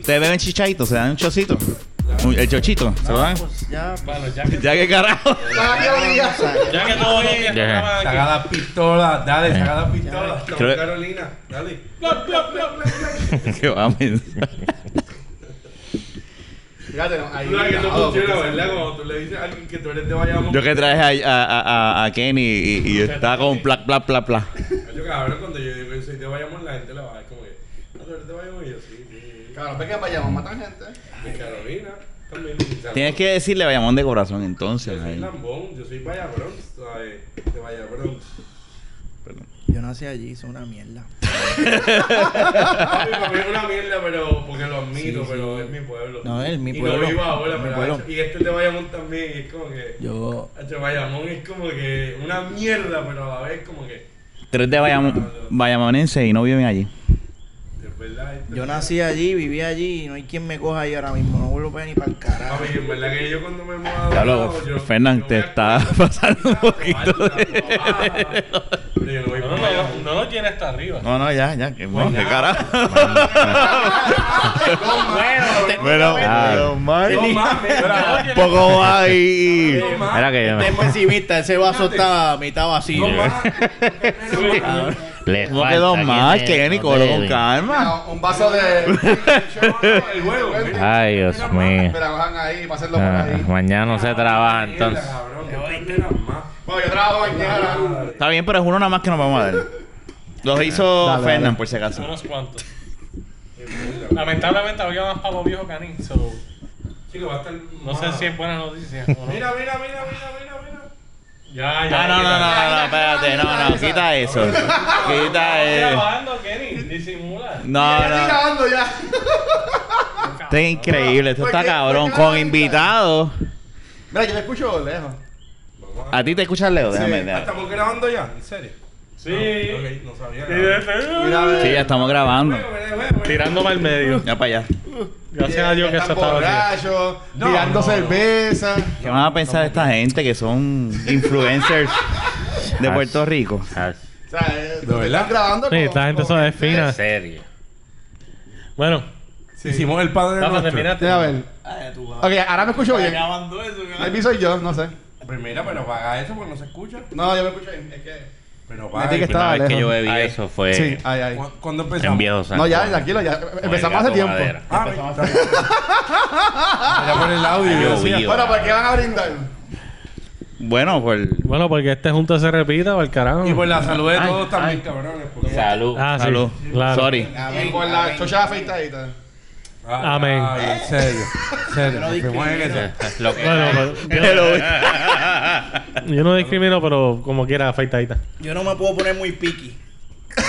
Ustedes beben chichadito, se dan un chocito. El chochito, ¿se lo dan? Pues ya. Bueno, ya que, Ya que carajo. ya que que Ya. estaban Saca aquí. la pistola, dale, saca la pistola. Creo- Carolina, dale. ¿Qué va a pensar? Fíjate, no, ahí. Tú sabes que eso cuidado, funciona, porque- ¿verdad? Cuando tú le dices a alguien que tú eres de Bayamón. Yo que traje a, a, a, a Kenny y, y está con pla, pla, pla, pla. Yo cabrón, cuando yo digo que soy de Bayamón, la gente le va a ver como que. No, tú eres de Bayamón y yo sí, sí. Cabrón, ve que vayamos, matan gente. De Carolina, también. Tienes que decirle Bayamón de corazón entonces. Yo soy ahí. lambón, yo soy Bayamón, ¿sabes? De Bayamón. Yo nací allí, es una mierda. Para mí es una mierda, pero porque lo admito, Sí, pero sí. es mi pueblo. No, es mi y pueblo. No vivo ahora, Mi pero pueblo. y este es de Bayamón también, y es como que. Yo. Hacho, Bayamón es como que una mierda, pero a la vez como que. Tres de Bayamón, Bayamonense y no viven allí. Verdad. Yo nací allí, viví allí y no hay quien me coja ahí ahora mismo. No vuelvo para ni para el carajo. Papi, en verdad que yo cuando me Fernán, te está pasando un poquito de- Pero yo no No, lo tiene hasta arriba. No, no, ya, ya. Que bueno, qué carajo. Bueno, Bueno, Ah. Poco más y... Mira que yo Este me... pesimista, ese vaso está mitad vacío. No más. Le ¿Cómo falta quedó que no cógelo te con calma. Un vaso de. El huevo. Ay, Dios mío. Ahí Ah, mañana no se trabaja entonces. Más. Bueno, yo trabajo mañana. Está bien, pero es uno nada más que nos vamos a dar. Los hizo dale. por si acaso. Unos cuantos. Lamentablemente había más pavo viejo que Anín, so Chico, va a estar. no sé si es buena noticia o no. Mira, mira, mira, mira, mira, mira. Ya, ya. Ah, no, no, no, no, no, espérate, no, no, quita eso. Quita eso. grabando, Kenny. Disimula. No, no. grabando ya. Esto es increíble, esto está cabrón. ¿Por qué Con invitados. Mira, yo te escucho lejos. A ti te escuchas Leo, déjame. Ah, ver. ¿Estamos grabando ya? ¿En serio? Sí. No sabía. Mira. Sí, ya estamos grabando. Tirándome al medio. Ya para allá. Gracias a Dios que eso estaba No, tirando no, no. cerveza. ¿Qué van a pensar esta gente que son influencers de Puerto Rico? O sea, eh, ¿De verdad? grabando Sí, con- esta gente son es fina. En serio. Bueno, Hicimos el padre Rafa, nuestro. terminaste. A ver. Ok, ahora me escucho bien. Maybe soy yo, no sé. Mira, pero paga eso porque no se escucha. No, yo me escucho bien. Es que. Pero paga. que estaba vez que yo bebí Ay. eso fue Sí, ay, ay. ¿Cu- ¿Cuándo empezamos? en Viejo San No, ya, tranquilo, ya. Empezamos hace tiempo. madera. Ah, Empezamos hace bien. Era por el audio. Bueno, ¿por qué van a brindar? Bueno, pues. bueno, porque este junto se repita o el carajo. Y por la salud de Ay, todos también, ay. cabrones. porque- Salud. Ah, sí. Salud. Claro. Sorry. Y con la chocha afeitadita. Ah, Amén. Ay, en serio. En serio. no discrimino. Lo que Bueno, pero yo, yo no discrimino, pero como quiera, afeitadita. Yo no me puedo poner muy piqui.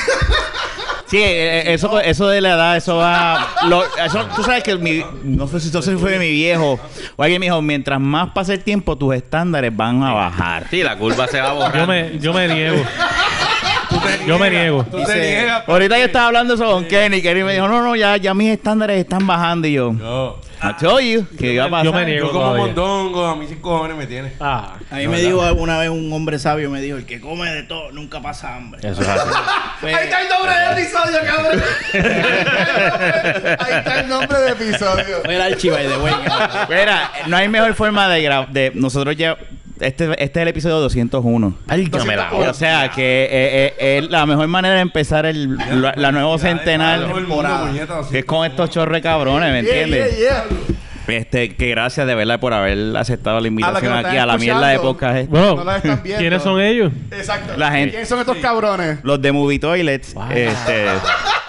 Sí, eh, eh, eso, eso de la edad, eso va. lo- eso, tú sabes que mi, no sé si eso fue mi viejo o alguien me dijo: mientras más pase el tiempo, tus estándares van a bajar. Sí, la curva se va a borrar. Yo me, yo me niego. Yo me niego. Tú te Dice- niegas. Ahorita yo estaba hablando eso con Kenny. Kenny me dijo: No, no, ya, ya mis estándares están bajando. Y yo, Yo, I told you que iba a pasar. Yo me niego. yo como todavía. mondongo, a mí sin cojones me tiene. Ah. A mí me dijo una vez un hombre sabio, me dijo, el que come de todo nunca pasa hambre. Eso es así. Ahí está el nombre del episodio, cabrón. Ahí está el nombre del episodio. Fue el archivo de güey. Mira, no hay mejor forma de grabar. De, nosotros ya. Este, este es el episodio 201. Álgame la O sea que eh, eh, la mejor manera de empezar el, la, la nuevo centenar. Que es con estos chorres cabrones, ¿me entiendes? Yeah, Este, que gracias de verdad por haber aceptado la invitación aquí a la mierda de podcast. No viendo. ¿quiénes son ellos? Exacto. La gente- ¿Quiénes son estos cabrones? Los de Movie Toilets. Este,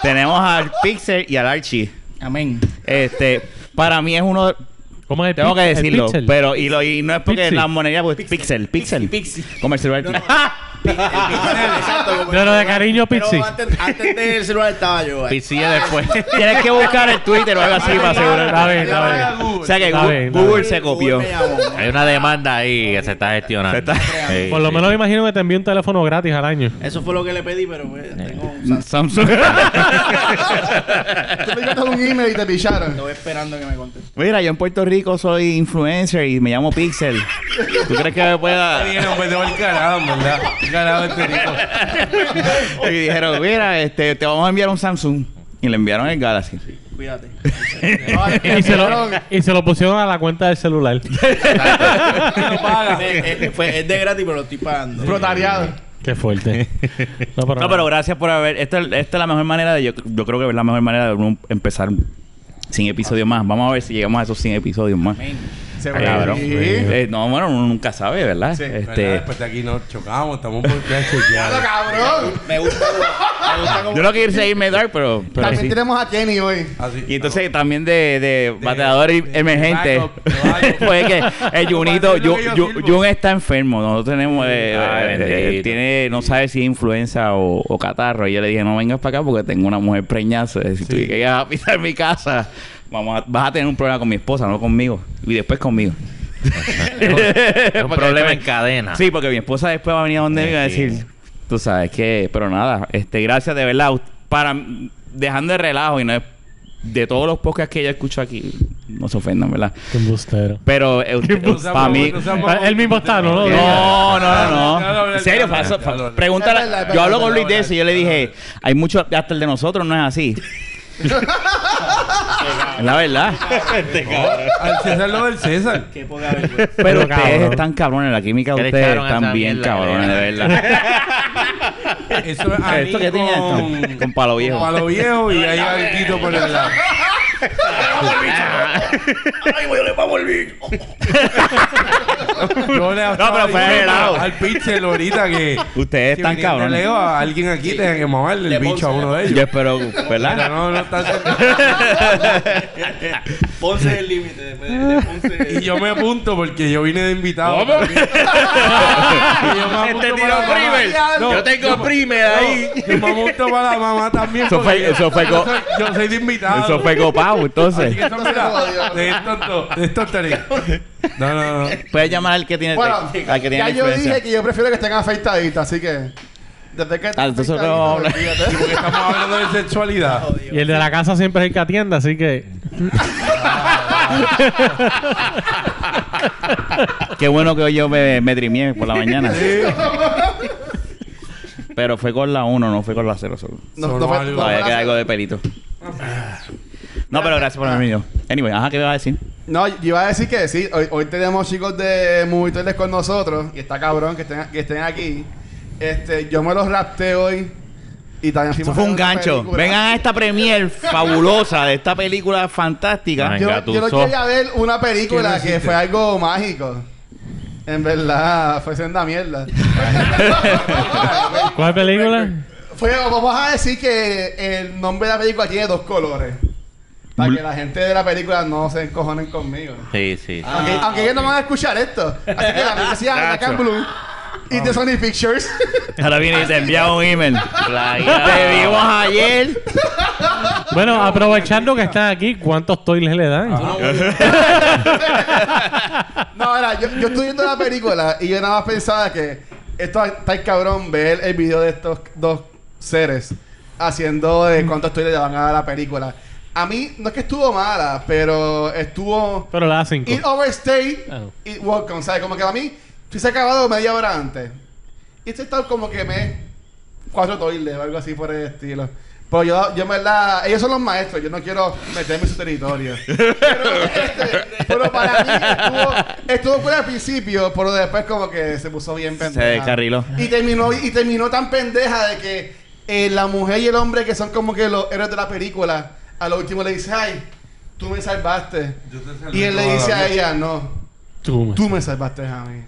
tenemos al Pixel y al Archie. Amén. Este, para mí es uno. ¿Cómo es el Tengo que el decirlo, pixel? pero y, lo, y no es porque Pixie. la moneda, pues Pixel, Pixel. Pixie. Como el celular. Exacto. como- Pero de cariño, Pero Pixie. antes, antes del celular estaba yo. ahí. Piscilla después. Tienes que buscar el Twitter o algo así para asegurar. Está bien, está bien. O sea que Está Gu- bien, está Google bien. se copió. Google me llamó. Hay una demanda ahí que se está gestionando. Se está- Sí, Por lo sí. menos me imagino que te envío un teléfono gratis al año. Eso fue lo que le pedí, pero pues, tengo un Samsung. Samsung. Tú un email y te picharon. Estoy esperando que me conteste. Mira, yo en Puerto Rico soy influencer y me llamo Pixel. ¿Tú crees que me pueda...? Bien, hombre, tengo el carajo, verdad. Carajo este rico. Y dijeron, mira, este, te vamos a enviar un Samsung. Y le enviaron el Galaxy. cuídate. Y se, lo, y se lo pusieron a la cuenta del celular. Es, es- fue- es de gratis, pero lo estoy pagando. Protariado. Qué fuerte. No, pero, No, pero gracias por haber. Esta, esta es la mejor manera de. Yo, yo creo que es la mejor manera de uno empezar 100 episodios más. Vamos a ver si llegamos a esos 100 episodios más. Amén. Se cabrón. Sí. Eh, no, bueno, uno nunca sabe, ¿verdad? Sí. ¿Verdad? este, Después de aquí nos chocamos, estamos por ya ¡Claro, chequeados. cabrón! Me gusta, me gusta como... yo no quiero seguirme dar, pero, pero También sí. tenemos a Kenny hoy. Así. Y entonces también de, de, bateador de emergente. backup, de backup. Fue que el Junito, Jun, que está enfermo. Nosotros tenemos. eh, Ay, eh, bendito. tiene, no sabe si es influenza o, o catarro. Y yo le dije, no vengas para acá porque tengo una mujer preñaza. Si tú llegas a pisar mi casa, vamos a- vas a tener un problema con mi esposa, no conmigo. Y después conmigo. Es un problema en cadena. Sí, porque mi esposa después va a venir a donde mí y va a decir, tú sabes que, pero nada, este, gracias de verdad, para dejando de relajo y no es de todos los podcasts que yo escucho aquí, no se ofendan, ¿verdad? Qué embustero. Pero eh, usted- No seamos- para mí, Él mismo está, ¿no? no, no, no. En serio, pregúntale. Yo hablo con Luis verdad, de eso y yo le dije, hay mucho, hasta el de nosotros no es así. Es la verdad. Al César lo del César. Qué poca vergüenza. Pero Pero ustedes cabrón. están cabrones, la química de ¿Qué le ustedes a están esa bien mierda, cabrones, de verdad. Eso es anís ¿Esto qué tiene con, esto? Con palo viejo. Con palo viejo y hay algo por el lado. Ay, voy a le vamos el bicho. Yo le No, pero fue helado. al pitcher ahorita que... Ustedes que están viniendo de cabrones. Leo, a alguien aquí tenga que moverle De el bicho a Ponce. uno de ellos. Yo espero, Pero ¿verdad? no, no está Ponce es el límite. de- de Ponce- Y yo me apunto porque yo vine de invitado. ¿Cómo? Y yo me apunto Este para tiró la mamá. primer. No, Yo tengo me- primer ahí. no, Yo me apunto para la mamá también. Eso porque fue- eso fue yo, co- soy, yo soy de invitado. Eso fue Así entonces. que mira, de de. No, no, no. Puedes llamar al que tiene, Bueno, al que tiene ya la yo dije que yo prefiero que estén afeitaditas, así que... Desde que Ah, entonces no vamos a hablar. olvídate. Porque estamos hablando de sexualidad. Y el de la casa siempre es el que atiende, así que. Qué bueno que hoy yo me, me trimié por la mañana. Pero fue con la 1, no fue con la 0 solo. No, no fue- no fue queda la- algo de pelito. No, pero gracias por haber venido. Anyway, ajá, ¿qué me vas a decir? No, yo iba a decir que sí. Hoy, hoy tenemos chicos de Movie Toilets con nosotros. Y está cabrón que estén, que estén aquí. Este, yo me los rapté hoy. Y también Eso fue un gancho. película. Vengan a esta premier fabulosa de esta película fantástica. Yo, no quería ver una ¿Qué película que fue algo mágico. En verdad, fue senda mierda. ¿Cuál película? fue, vamos a decir que el nombre de la película tiene dos colores. Para que la gente de la película no se encojonen conmigo. Sí, sí. Aunque, aunque ellos no van a escuchar esto. Así que la Black and Blue. Y de Sony Pictures. Ahora viene y te envía un email. Te vimos ayer. Bueno, aprovechando que están aquí, ¿cuántos toiles le dan? No, era, yo, yo estoy viendo la película y yo nada más pensaba que esto está el cabrón ver el video de estos dos seres haciendo de cuántos toiles le van a dar a la película. A mí no es que estuvo mala, pero estuvo Pero da cinco. It overstayed, Ah. it welcome. ¿Sabes? Como que a mí se ha acabado media hora antes. Y este está como que me cuatro toiles o algo así por el estilo. Pero yo, yo en verdad, ellos son los maestros, yo no quiero meterme en su territorio. pero, este, pero para mí estuvo, estuvo cool al principio, pero después como que se puso bien pendeja. Se descarriló. Y terminó, y terminó tan pendeja de que eh, la mujer y el hombre que son como que los héroes de la película, a lo último le dice, ay, tú me salvaste. Yo te salvé Y él le dice a ella, no, Tú, me- tú me salvaste a mí.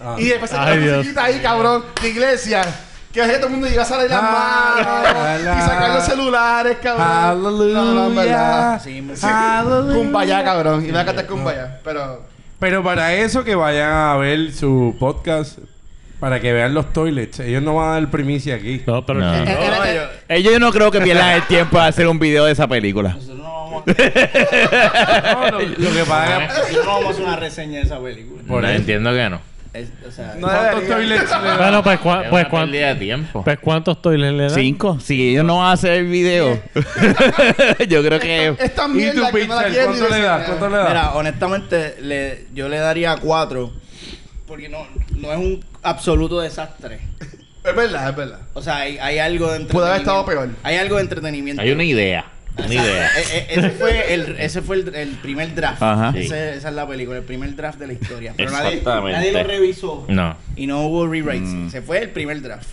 Ah. Y después se musiquita ahí, cabrón, de iglesia. Que es que todo el mundo iba a salir las Ah, manos y sacar los celulares, cabrón. No, no. Sí, Sí. Kumbaya, cabrón. Y me va a cantar Kumbaya. Pero. Pero para eso que vayan a ver su podcast, para que vean los toilets. Ellos no van a dar primicia aquí. No, pero. No. No, yo- Ellos yo no creo que pierdan el tiempo de hacer un video de esa película. Nosotros no vamos a... No, lo, lo que es Nosotros no vamos a hacer una reseña de esa película. Por No, eso. entiendo que no. Es- o sea, No ¿Cuántos toilets le dan? Bueno, pues, cua- Es pues, de tiempo. pues, ¿cuántos toiles le dan? Cinco. Si ellos no van a hacer el video. yo creo que. Es tan ¿Y tu no pizza? ni ¿Cuánto le das? reseñar. ¿Cuánto le das? Mira, honestamente, le, yo le daría cuatro. Porque no, no es un absoluto desastre. Es verdad, es verdad. O sea, hay, hay algo de entretenimiento. Puede haber estado peor. Hay algo de entretenimiento. Hay una idea. Ni idea. E- e- ese fue el, ese fue el, el primer draft. Ajá. Sí. Ese- esa es la película, el primer draft de la historia. Pero nadie, Exactamente. nadie lo revisó. No. Y no hubo rewrites. Mm. Se fue el primer draft.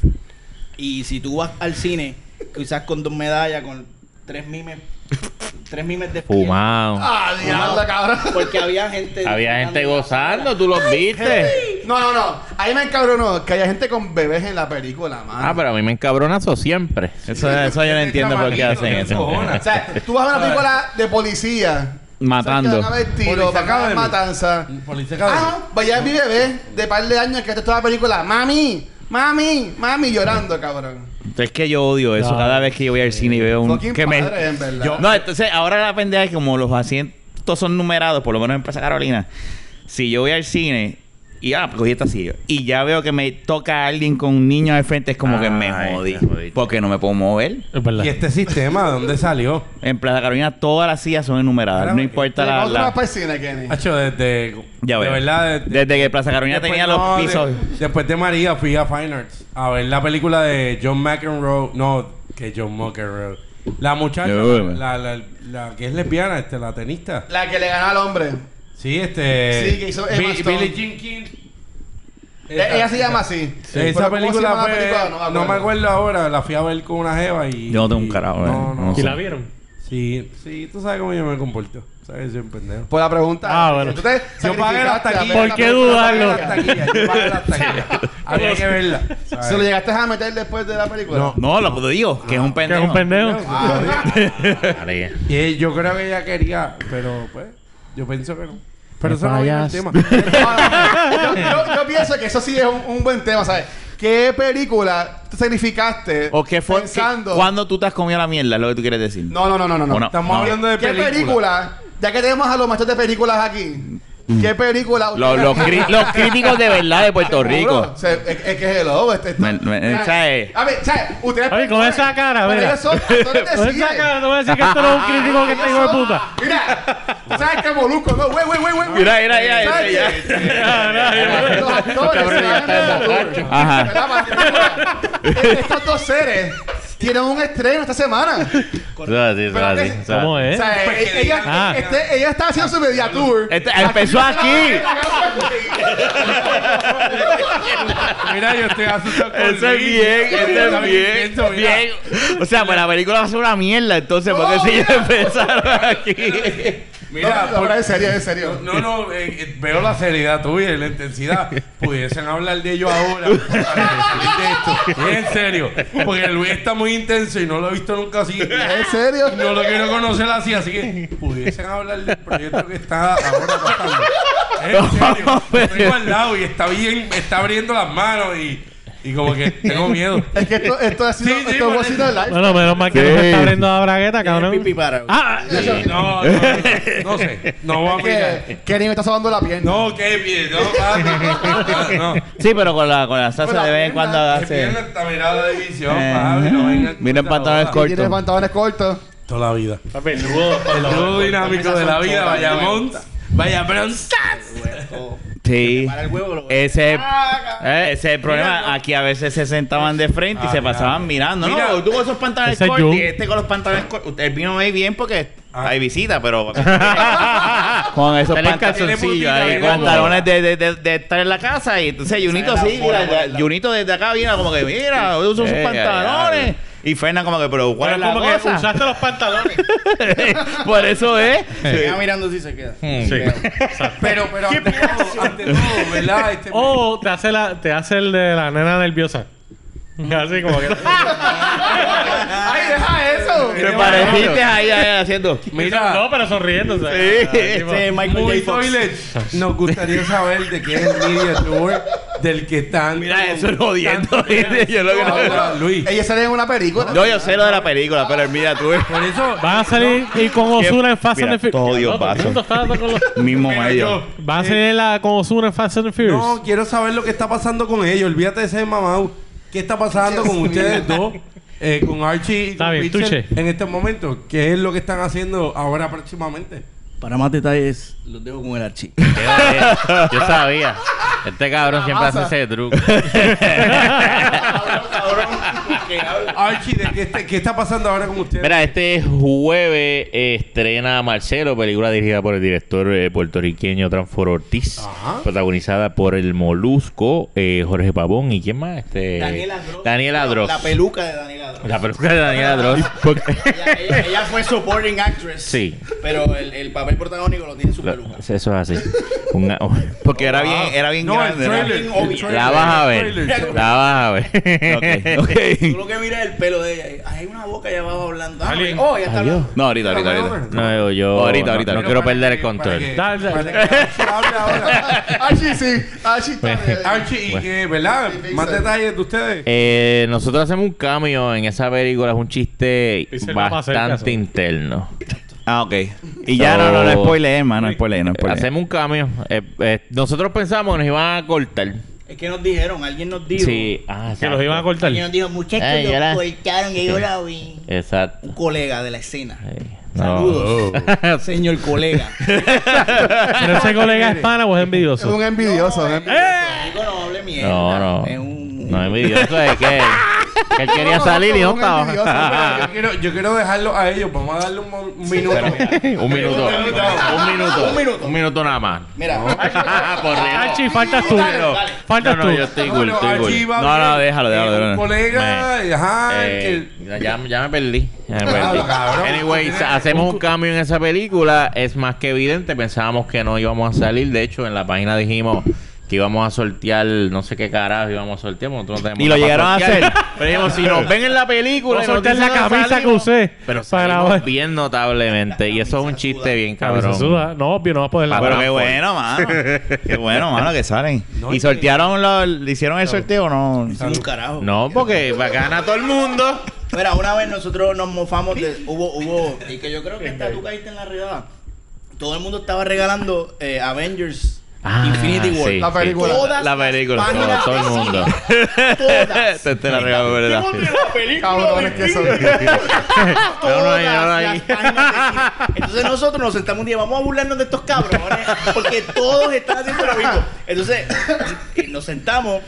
Y si tú vas al cine, quizás con dos medallas, con tres mimes, tres mimes de Fumado. Ah, diablo, cabrón. Porque había gente. Había gente gozando, tú los viste. No, no, no. A mí me encabronó que haya gente con bebés en la película, mano. Ah, pero a mí me encabrona eso siempre. Eso, eso yo no entiendo por qué hacen eso. O sea, tú vas a una película de policía. Matando. ¿Sabes que van a tiros, Police van a matanza. Policía. Ah, vaya mi bebé de par de años que está toda la película. Mami, mami, mami, llorando, cabrón. Es que yo odio eso. No. Cada vez que yo voy al cine y veo un... Que me, padre, en verdad. Yo- no, entonces ahora la pendeja es que como los asientos son numerados, por lo menos en Plaza Carolina. Si yo voy al cine y ah, pues cogí esta silla y ya veo que me toca a alguien con un niño al frente, es como que me Ay, jodí. te jodiste. Porque no me puedo mover. Es verdad. ¿Y este sistema de dónde salió? En Plaza Carolina todas las sillas son enumeradas. No importa la... Vamos la- cine, Kenny. Hacho, desde. Ya de verdad. de- Desde que Plaza Carolina después- tenía no, los de- pisos... después de María fui a Fine Arts a ver la película de John McEnroe. No, que John McEnroe. La muchacha, la, la, la que es lesbiana, este, la tenista. La que le ganó al hombre. Sí, este. Sí, que hizo Emma Bi- Stone. Billie Jean King. Eh, Ella se llama así. Pero Esa ¿cómo se película llama la fue. película? No me acuerdo ahora, la fui a ver con una jeva y. Yo no tengo un y- carajo, eh. No, no. ¿Y la vieron? Sí, sí, tú sabes cómo yo me comporto. Sabes, soy un pendejo. Por la pregunta. Ah, bueno. Tú te Yo pagué la sacrificaste a taquilla. ver ¿Por qué película. dudarlo? Yo pagué las taquillas, yo pagué las taquillas. Había que verla. ¿sabes? ¿Se lo llegaste a meter después de la película? No. No, lo que digo, que es un Que es pendejo. un pendejo. María. Y él- yo creo que ella quería, pero pues, yo pienso que no. Pero Qué eso no viene el payaso. tema. yo, yo- yo pienso que eso sí es un, un buen tema, ¿sabes? ¿Qué película te sacrificaste ¿O qué fue? pensando... qué- ¿Cuándo tú te has comido la mierda? Es lo que tú quieres decir. No, no, no, no, no. Estamos No. hablando de ¿Qué película? película. Ya que tenemos a los maestros de películas aquí, ¿qué película? Los, los, cri- los críticos de verdad de Puerto. Rico. O sea, es, es que es el lobo. Este, Me- me- ¿sabes? A ver, ¿sabes? Ustedes. Oye, con esa cara, Pero mira. ellos son actores de Con cine. esa cara, te voy a decir que esto no es un crítico que está hijo de puta. Mira, tú sabes que Molusco, no, güey, güey, güey, güey. Mira, mira, mira, ¿Sabes ese ya. qué? Los actores se van a ver Ajá. Estos dos seres tienen un estreno esta semana. ¿Cómo es? O sea, Pues ella, Ah. este- ella está haciendo su media tour. Este- empezó aquí. Mira, yo estoy asustado con Eso es Luis. bien, eso es bien, mira. bien. O sea, pues la película va a ser una mierda, entonces, porque si ellos empezaron aquí. Mira, No, por- en serio, en serio. No, no, eh, eh, veo la seriedad tuya y la intensidad. Pudiesen hablar de ello ahora. de esto. En serio. Porque Luis está muy intenso y no lo he visto nunca así. ¿En serio? No lo quiero conocer así, así que pudiesen hablar del proyecto que está ahora pasando. En serio. Lo tengo al lado y está bien, está abriendo las manos y, y como que tengo miedo. Es que esto, esto ha sido, Sí, sí, esto por live. Bueno, menos mal que no se está abriendo la bragueta, cabrón. para. Ah, No, no, no, no sé. No voy a aplicar. Que Kenny me está sobando la pierna. No, qué bien. No, papi. No. Sí, pero con la, con la salsa la de vez en pierna, cuando Que hace. esta mirada de división, Eh, papi. No vengan miren pantalones cortos. Tiene pantalones cortos. Toda la vida. papi, el dúo dinámico de la vida, vaya Mons. Vaya Bronx. Sí. Para el huevo lo Ese, eh, ese es el problema. Aquí a veces se sentaban de frente y Ah, se pasaban mirando. Mira, no, tú con esos pantalones ese cortos y este con los pantalones cortos. Él vino ahí bien porque Ah. hay visita, pero con esos Sale en panta- calzoncillos ahí, Tiene pantalones de, de, de, de estar en la casa. Y entonces Junito sí, mira, ya- Junito desde acá viene como que, mira, uso sus pantalones. Y Fernan como que, pero ¿cuál Pero es la como que cosa? usaste los pantalones. Por eso es. Se queda mirando si se queda. Hmm. Pero, pero ante todo, ante todo, ¿verdad? Este, O te hace, la, te hace el de la nena nerviosa. Así como que. ¡Ay, deja eso! Te pareciste ahí, ahí haciendo. Mira, No, pero sonriendo. Sí. Sí, Michael muy J. Fox. toilet. Nos gustaría saber de qué es el media tour del que están. Mira, eso es jodiendo. ¿viste? Yo lo Luis. Ella sale en una película. No, yo sé lo de la película, pero mira tú. Por eso. Van a salir y con Ozuna en Fast and the Furious. todo Dios el los- Mismo yo- Van a salir la, con Ozuna en Fast and the Furious. No, quiero saber lo que está pasando con ellos. Olvídate de ese mamau. ¿Qué está pasando con ustedes dos? Eh, con Archie y Está con bien, Pitcher tuche. en este momento. ¿Qué es lo que están haciendo ahora próximamente? Para más detalles, los dejo con el archivo. Yo sabía. Este cabrón siempre hace ese truco. Archie, ¿de qué, está- qué está pasando ahora con usted? Mira, este jueves eh, estrena Marcelo, película dirigida por el director eh, puertorriqueño Transfor Ortiz, Ajá. protagonizada por el Molusco, eh, Jorge Pavón y quién más, este Daniela Dross. Daniela Dross. La peluca de Daniela Dross. La peluca de Daniela Dross. Ella, ella- ella fue supporting actress. Sí. Pero el, el papel protagónico lo tiene su peluca. Eso es así. Una- Porque era bien, era bien no, grande. trailer, el trailer, la vas a el ver. trailer. La vas a ver. Ok, ok. Tú lo que miras es el pelo de ella. Hay una boca allá abajo hablando. Ah, Alguien- Oh, ya está Adiós. hablando. No, ahorita, ahorita, ahorita. No, yo, yo Ahorita, no- ahorita. no, quiero perder el control. Dale, hable ahora. Archie, sí. Archie está Pues. Archie, y que, ¿verdad? Sí, Más detalles de ustedes. Eh, nosotros hacemos un cambio en esa película, es un chiste bastante interno. Ah, ok. Y ya no, no, no spoiler, hermano, no spoiler, no spoiler. Hacemos un cambio. Eh, eh, nosotros pensamos que nos iban a cortar. Es que nos dijeron, alguien nos dijo. Sí, ah, Que los iban a cortar. Alguien nos dijo, muchachos, Ay, lo ya la- cortaron, que yo la vi. Exacto. Un colega de la escena. Saludos. No. Señor colega. ¿Pero ese colega es pana o es Es envidioso? un envidioso. un envidioso. Chico, no hable mierda. No, no. Es un... No es envidioso, es que, que él quería No, salir y no estaba. yo, quiero, yo quiero dejarlo a ellos. Vamos a darle un, mo- un minuto. un minuto. Un minuto. Un minuto. Un minuto nada más. Mira, Por real. Archie, faltas tú. Dale, dale. Faltas No, tú. no, yo estoy cool, Bueno, estoy cool. Archie va No, no, bien. déjalo, déjalo, Eh, déjalo. Un colega, Me- ajá, Eh, ya, ya me perdí. Ya me perdí. cabrón. Anyways, hacemos un cambio en esa película. Es más que evidente. Pensábamos que no íbamos a salir. De hecho, en la página dijimos que íbamos a sortear, no sé qué carajo íbamos a sortear. porque nosotros no tenemos Y lo llegaron a sortear. hacer. Pero dijimos, si nos ven en la película, soltar dicen la no camisa que usé Pero salimos bien notablemente. Y eso es un chiste bien cabrón. suda. No, obvio, no va a poder lavar. Pero qué bueno, mano. Qué bueno, mano, que salen. No, ¿Y sortearon, lo, le hicieron el sorteo o no? un carajo. No, porque va a ganar todo el mundo. Mira, una vez nosotros nos mofamos de. Hubo, hubo. Y que yo creo que esta tú caíste en la redada. Todo el mundo estaba regalando eh, Avengers Ah, Infinity War. sí, La sí. película. Todas La película, las todo, el mundo. Todas. Te, te la regalo, ¿verdad? Cabrones que son. No, no, hay, no, hay. Entonces nosotros nos sentamos un día, vamos a burlarnos de estos cabrones, porque todos están haciendo lo mismo. Entonces, eh, nos sentamos.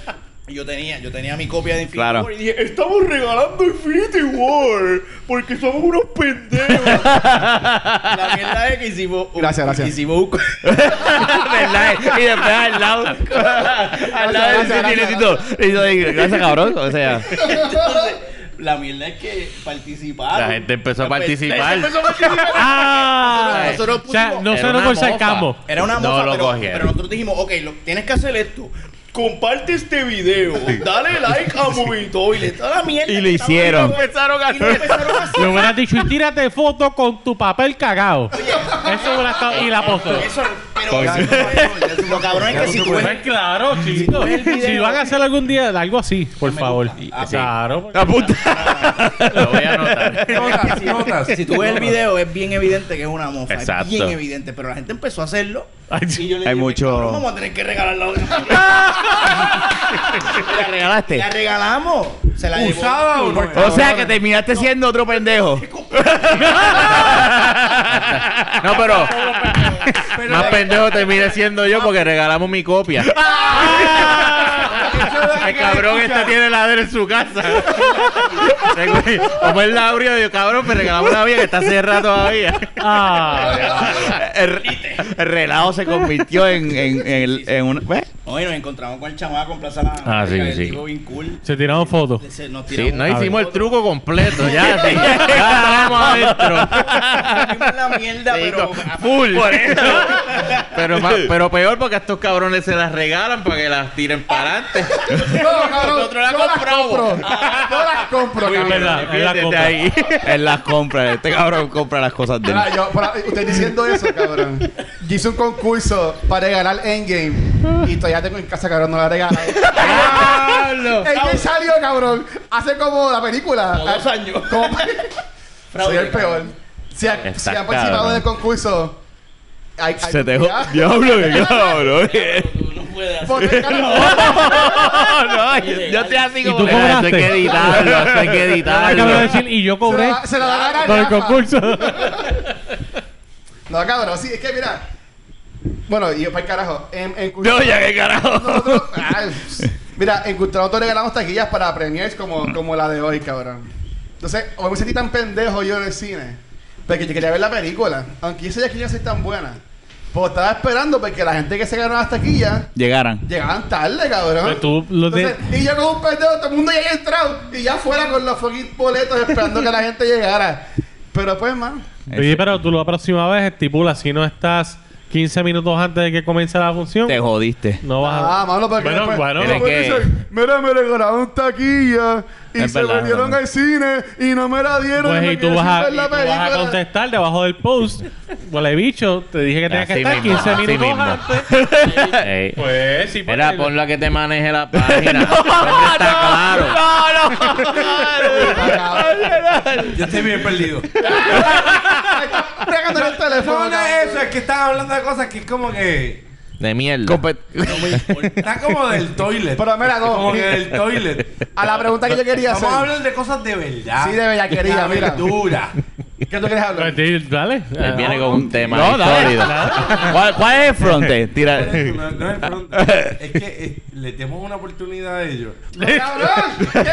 Y Yo tenía, yo tenía mi copia de Infinity Claro. War y dije, estamos regalando Infinity War porque somos unos pendejos. La mierda es que hicimos un, Gracias, gracias. Hicimos un, ¿Verdad? Y después al lado. al lado del Gracias, gracias, cinelecito. Y yo digo, gracias, cabrón. O sea. Entonces, la mierda es que participaron. La gente empezó a La gente participar. empezó a participar. Ah, Nosotros o sea, pusimos- no Era una por mofa. sarcasmo. Era una No lo pero, cogieron. pero nosotros dijimos, ok, lo- tienes que hacer esto. Comparte este video, dale like a Movito y le da la mierda. Y lo hicieron. Empezaron a Y lo empezaron a hacer. Le hubieras dicho, y tírate foto con tu papel cagado. Eso hubiera estado. Y la postó. Eso, pero lo cabrón es que si tú ves Pues claro, chicos. Si van a hacer algún día algo así, por favor. Ah, sí. Claro. Apunta. Lo voy a anotar. Notas, notas. Si tú ves el video, es bien evidente que es una mofa. Exacto. Es bien evidente. Pero la gente empezó a hacerlo. Ay, sí. Y yo le Hay dije, mucho- "Cabrón, Vamos a tener que regalarla. ¿La regalaste? La regalamos. Se la llevó. ¿Usada o no? O sea que terminaste siendo otro pendejo. No, pero. Más pendejo terminé siendo yo porque regalamos mi copia. El cabrón este tiene ladero en su casa. Como el Laurio, digo, cabrón, me regalamos una vía que está cerrada todavía. Ah, El, el relajo se convirtió en, en, en, un. ¿ves? Hoy nos encontramos con el chamaco en Plaza La Ah, sí, el sí. tipo bien cool. se tiraron fotos. Se- nos Sí, tiramos no hicimos el truco completo, ya, sí. Ya estamos adentro. Hicimos la mierda, Sí, pero. full. Pero, pero peor porque a estos cabrones se las regalan para que las tiren para adelante. No, cabrón. Nosotros la yo las compramos. compro. Yo las compro, Es cabrón. verdad, es la Defiéndete compra. ahí. Él las compra. Este cabrón compra las cosas de él. Yo, usted diciendo eso, cabrón. Yo hice un concurso para regalar Endgame. Y todavía tengo en casa, cabrón, no la regalado. Endgame salió, cabrón. Hace como la película. Como dos años. Como- Soy el peor. Si, ha- si han participado cabrón. del concurso. Hay, hay Se te. Diablo, que cabrón. Tú no qué, no, yo, yo estoy así ¿Y como. tú que- cobraste? Esto hay que editarlo, hay que Acabo de editarlo. decir, y yo Se cobré la, se la va a ganar. por el concurso. No, cabrón, sí, es que mira. Bueno, y yo para el carajo. En, en No, ya qué carajo. Nosotros, ay, Mira, en Cultura regalamos taquillas para premiers como, como la de hoy, cabrón. Entonces, hoy me sentí tan pendejo yo en el cine. Porque yo quería ver la película. Aunque yo sabía que iba a ser tan buena. Pues estaba esperando porque la gente que se ganó las taquillas Llegaran. llegaban tarde, cabrón. Pero tú lo de- Entonces, y yo con un pendejo, todo el mundo ya había entrado. Y ya fuera con los fucking boletos esperando que la gente llegara. Pero pues, man. Oye, pero tú la próxima vez estipula, si no estás 15 minutos antes de que comience la función, Te jodiste. no vas a... Ah, mano, porque Bueno, después, bueno. después que- dicen, mira, me regalaron taquilla y Es se verdad, metieron verdad. al cine y no me la dieron. Pues y tú vas, a, ver y la tú vas a contestar debajo del post. Huele bicho, te dije que tenías que estar mismo, 15 así minutos mismo. antes. Ey. Pues sí, Mira, porque- ponlo a que te maneje la página. Siempre está claro. Yo estoy bien perdido. El teléfono. No, no es eso, es que están hablando de cosas que es como que. De mierda. Compe- Está como del toilet. Pero mira, no. Como que del toilet. A la pregunta que yo quería Vamos a hacer. hablar de cosas de verdad. Sí, de bellaquería, La mira. verdura. ¿Qué tú quieres hablar? Pues, Dale. Él viene con un tema No, dale. ¿Cuál, cuál es el fronte? Tira. No, no es pronto. Es que eh, le demos una oportunidad a ellos. ¡No, cabrón! ¿Qué otro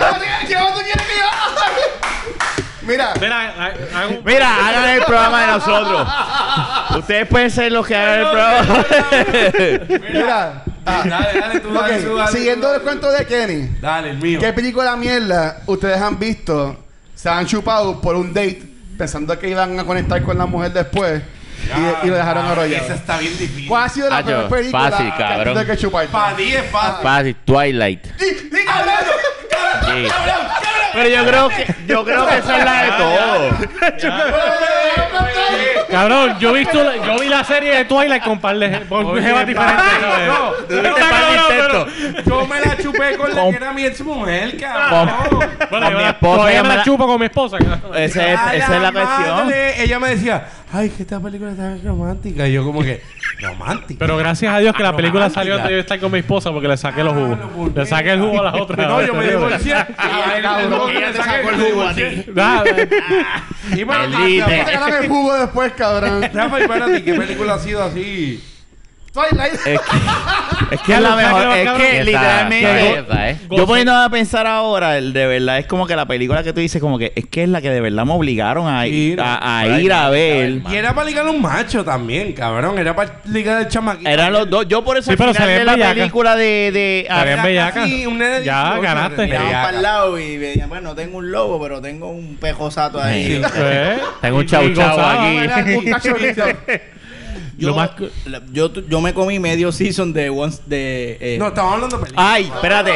qué otro quieres que yo haga? Mira, Mira, hago un- Mira, hagan el programa de nosotros. Ustedes pueden ser los que hagan el programa. mira. Ah, Dale, dale tú, dale tú, ok, dale tú, siguiendo dale el tú. cuento de Kenny. Dale, el mío. ¿Qué película mierda ustedes han visto? Se han chupado por un date pensando que iban a conectar con la mujer después y, y lo dejaron arrollado. Esa está bien difícil. ¿Cuál ha sido la Acho, peor película fácil, que cabrón. que chupar? Para ti es fácil. Fácil, Twilight. ¡Y, y cabrón! Sí. Pero yo creo que yo creo que esa es la de todo. Cabrón, yo, he visto, la- yo vi la serie de Twilight con par de con Oye, jevas diferentes. ¿sabes? Pero está cabrón, intentos. Yo me la chupé con la Con- que era mi ex mujer, cabrón. pero- Bueno, Con yo mi la- esposa, todavía ella me me la la- chupo con mi esposa. Esa es, esa es la cuestión. madre, Ella me decía, ay, que esta película está romántica. Y yo como que, romántica. Pero gracias a Dios que la Ah, película romántica. salió antes de yo estar con mi esposa porque le saqué los Ah, jugos. puñeta. Le saqué el jugo a las otras. No, yo me divorcié. Ah, cabrón. Ella te sacó el jugo a ti. Nada, Y Maldita. Te el jugo después, cabrón. Rafa, y para ti, ¿qué película ha sido así? Twilight. Es que, es que es la mejor. Es que Esa- literalmente. esa, ¿eh? Yo poniendo a pensar ahora, el de verdad es como que la película que tú dices, como que es que es la que de verdad me obligaron a, Sí, a, a ir a ver. Y era para ligar a un macho también, cabrón. Era para ligar al chamaquito. Eran los dos. Yo por eso Sí, al pero final salían de la película de. de ah, Salían Era bellacas. casi un nene Ya, 18, ganaste. bellaca. Miraban para el lado y veían, bueno, no tengo un lobo, pero tengo un pejosato ahí. Sí. ¿eh? Tengo un chau chau aquí. Yo, Lo más- la- yo, yo me comí medio season de once de eh, No, estamos hablando de película. Ay, espérate.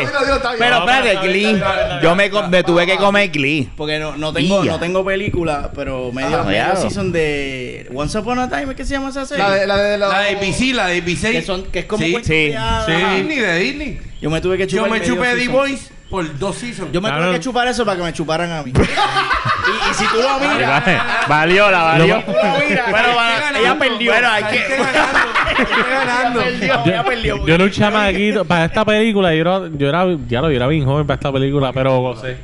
Pero espérate, Glee. Yo me, me tuve que comer Glee. porque no, no tengo no tengo película, pero medio, Ah, medio season de Once Upon a Time, ¿qué se llama esa serie? La de, la de La de ABC, la de ABC. que son que es como Sí, cuento sí, Ajá. Disney, de Disney. Yo me tuve que Yo chupar me medio chupé. Voice por dos seasons. Yo me Claro. tuve que chupar eso para que me chuparan a mí. y, y si tú lo miras, Valió la valió. lo Pero va- ella perdió. Pero hay que. ganando. Saliste ganando. perdió, Yo, ya perdió. yo era un chamaquito para esta película. Yo era, yo era, ya lo yo era bien joven para esta película, pero gocé.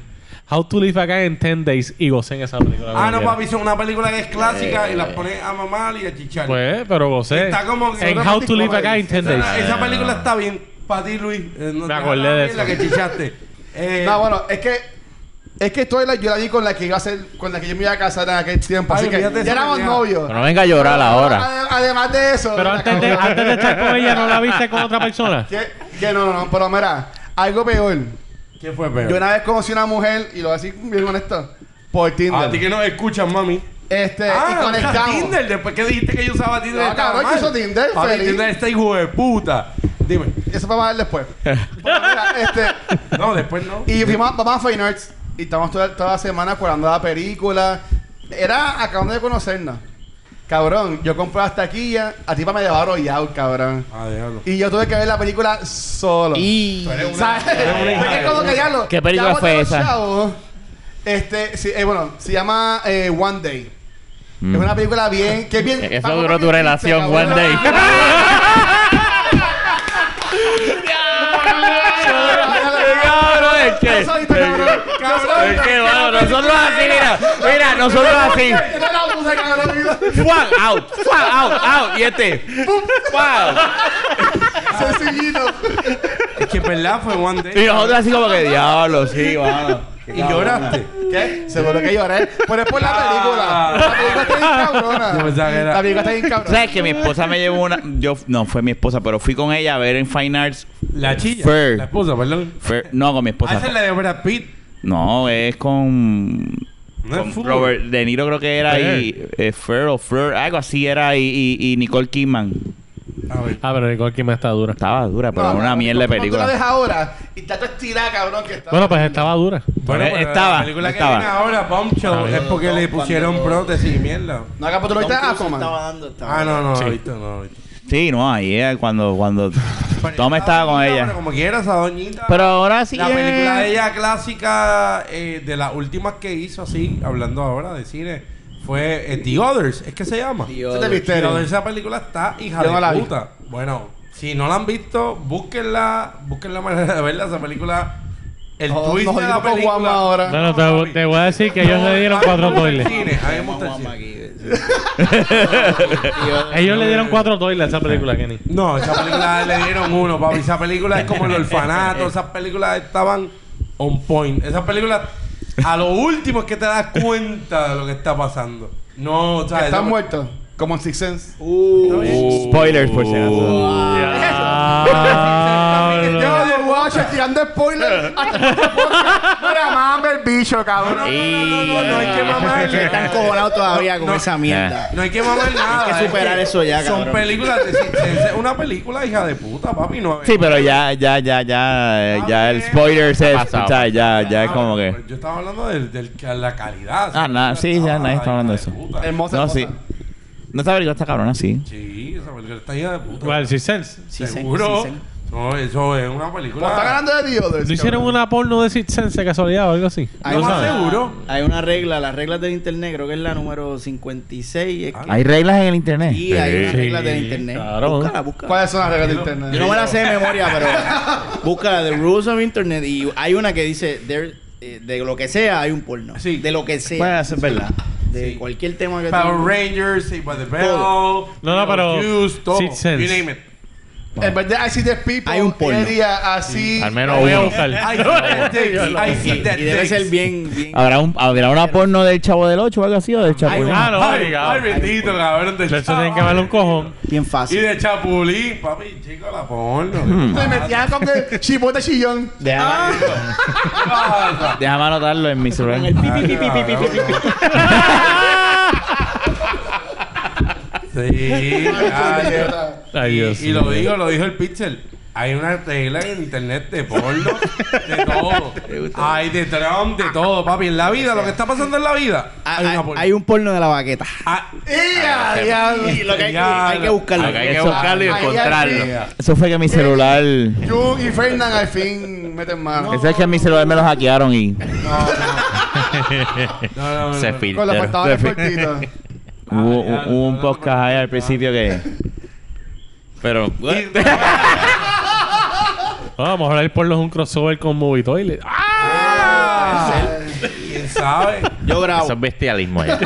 How to Live a Guy in 10 Days y gocé en esa película. Ah, no, papi, son una película que es clásica y las pones a mamar y a chichar. Pues, pero gocé. Está como que en How to Live a Guy in 10 Days. esa, esa película está bien. Para ti, Luis. Eh, no Me te acordé de bien La eso. que chichaste. Eh, No, bueno, es que. Es que Twilight yo la vi con la que iba a ser. Con la que yo me iba a casar en aquel tiempo. Ay, así que ya éramos novios. Pero no venga a llorar ahora. Ade- Además de eso. Pero antes de, antes de estar con ella, ¿no la viste con otra persona? Que, que no, no, no. Pero mira, algo peor. ¿Qué fue peor? Yo una vez conocí a una mujer, y lo voy a decir bien honesto, por Tinder. A ti que no escuchas, mami. Este, y Ah, usas conectamos. Tinder. Después que dijiste que yo usaba Tinder. No, estaba cabrón, yo uso Tinder, Papi, feliz. Tinder está hijo de puta. Dime. Eso vamos a ver después. Pero mira, este, No, después no. y fuimos, vamos a Fine Arts y estamos toda, toda la semana jugando la película. Era acabando de conocernos. Cabrón, yo compré las taquillas, a ti para me llevar arrollado, cabrón. Ah, déjalo. Y yo tuve que ver la película solo. Y. ¿Qué película ya fue esa? chavos, este, sí, eh, bueno, se llama eh, One Day. Mm. Es una película bien, que es bien. Eso duró tu relación, cabrón. One Day. Cabrón, es que. Eso viste, cabrón. Cabrón. Es que, bueno, nosotros así, mira. Mira, nosotros así. Fuan, out, fuan, out, out. Y este. Wow. Sencillito. Es que en verdad fue one day. Y nosotros así como que diablo, sí, mano. Y lloraste. ¿Qué? Seguro que lloré. Pero es por la película. La película está bien cabrona. Yo pensaba que era- La película está bien cabrona. ¿Sabes que mi esposa me llevó una... Yo, no, fue mi esposa, pero fui con ella a ver en Fine Arts... La chilla. Fer. La esposa, perdón. Fer- no, con mi Ah, esposa. esa es la de Brad Pitt. No, es con... No. Robert De Niro creo que era Fer. y... Eh, Fer o Fer, algo así era y, y, y Nicole Kidman. A ver. Ah, pero Nicole Kidman está dura. Estaba dura, pero No, era una no, mierda de tú- tú la ves película. ahora y está toda estirada, cabrón, que está... Bueno, pues estaba dura. Bueno, Eh, pero estaba, la película estaba. que viene ahora, Bombshell, es porque le pusieron prótesis y mierda. No, acá, pero tú lo viste Aquaman. estaba estaba Ah, no, no, Sí. no, he visto, no, he visto. Sí, no, ahí es cuando... cuando Pero Tom estaba con ella. Pero como quiera, esa doñita. Pero ahora sí La es- película de ella clásica, eh, de las últimas que hizo, así, hablando ahora de cine, fue eh, The Others. ¿Es que se llama? Tío, Ese te The misterio. Others, esa película está hija Yo no de la vi. puta. Bueno, si no la han visto, búsquenla, busquen la manera de verla. Esa película, el No, twist nos de la jodimos con película. Juanma ahora. No, no, te, te voy a decir que ellos le dieron cuatro A toiles. a mí me gusta el cine. Ellos le dieron cuatro toiles a esa película, Kenny. No, esa película le dieron uno, papi. Esa película es como el orfanato. Esas películas estaban on point. Esas películas, a lo último es que te das cuenta de lo que está pasando. No, o sea, Están esa- muertos. Como en Six Sense. Uh, Spoilers, por si acaso. Watcher tirando spoilers. Mira, mame el bicho, cabrón. No, no, no, no, no hay que mamarle. Están cojonados todavía con No. esa mierda. No hay que mamar nada. Hay que superar es eso ya, Son cabrón. películas Sense. Es una película hija de puta, papi. No, Sí, pero ya, ya, ya, ya, ya el spoiler se Pasado. ya, ya, ya es como que. Yo estaba hablando de, la calidad. Ah, nada, sí, ya nadie está hablando de eso. Hermosa No, sí. No esta película está cabrona, sí. Sí, esa película está hija de puta. ¿Cuál? Sí, Seguro. Sí, sí. No, eso es una película. está ganando de The Others. ¿No hicieron una porno de Six Sense de casualidad o algo así? Hay No una- seguro. Hay una regla, las reglas del internet, creo que es la número 56. Es que- Hay reglas en el internet. y hay unas Sí, reglas del internet. claro. Búscala, búscala. ¿Cuáles son las reglas de internet? Yo no me la sé de memoria, pero busca The Rules of Internet y hay una que dice there- eh, de lo que sea hay un porno. Sí. De lo que sea. Puede ser verdad. de Sí. cualquier tema que Power Rangers, Saved by the Bell. Todo. No, no, pero- Juice, todo. Sixth Sense. You name it. En vez de I see the people, Hay un porno. así. Al menos voy a buscar. I see that Y debe ser bien, bien. ¿Habrá, un, ¿Habrá una porno del Chavo del 8 o algo así o del Chapulín? Ah, no, Ay, bendito, cabrón. De Eso tienen que un cojón. Bien Y fácil. de Chapulín, papi, chico, la porno. Me metían con el chipote chillón. Déjame, ¿Qué pasa? déjame anotarlo en mi celular. Sí, Ay, y, Dios y lo digo, lo dijo el Pixel. Hay una regla en internet de porno, de todo. Hay de Trump, de todo, papi. En la vida, lo que está pasando en la vida, hay Hay, una porno. hay un porno de la baqueta. Ah, ¡Ea! diablo! Y lo que hay, que, Ya, hay que buscarlo. Lo que hay que Eso- buscarlo y encontrarlo. Eso fue que mi celular. Jun y Fernan al fin meten mano. Eso es que mi celular me lo hackearon y. no, no, no, Se no. filtra. Con la portada de cortito. Hubo, ya, hubo un no, podcast ahí al principio que. Pero. Vamos a hablar porno es un crossover con Movie Toilet. Ah, ¿Quién sabe? Yo grabo. Eso es bestialismo ahí.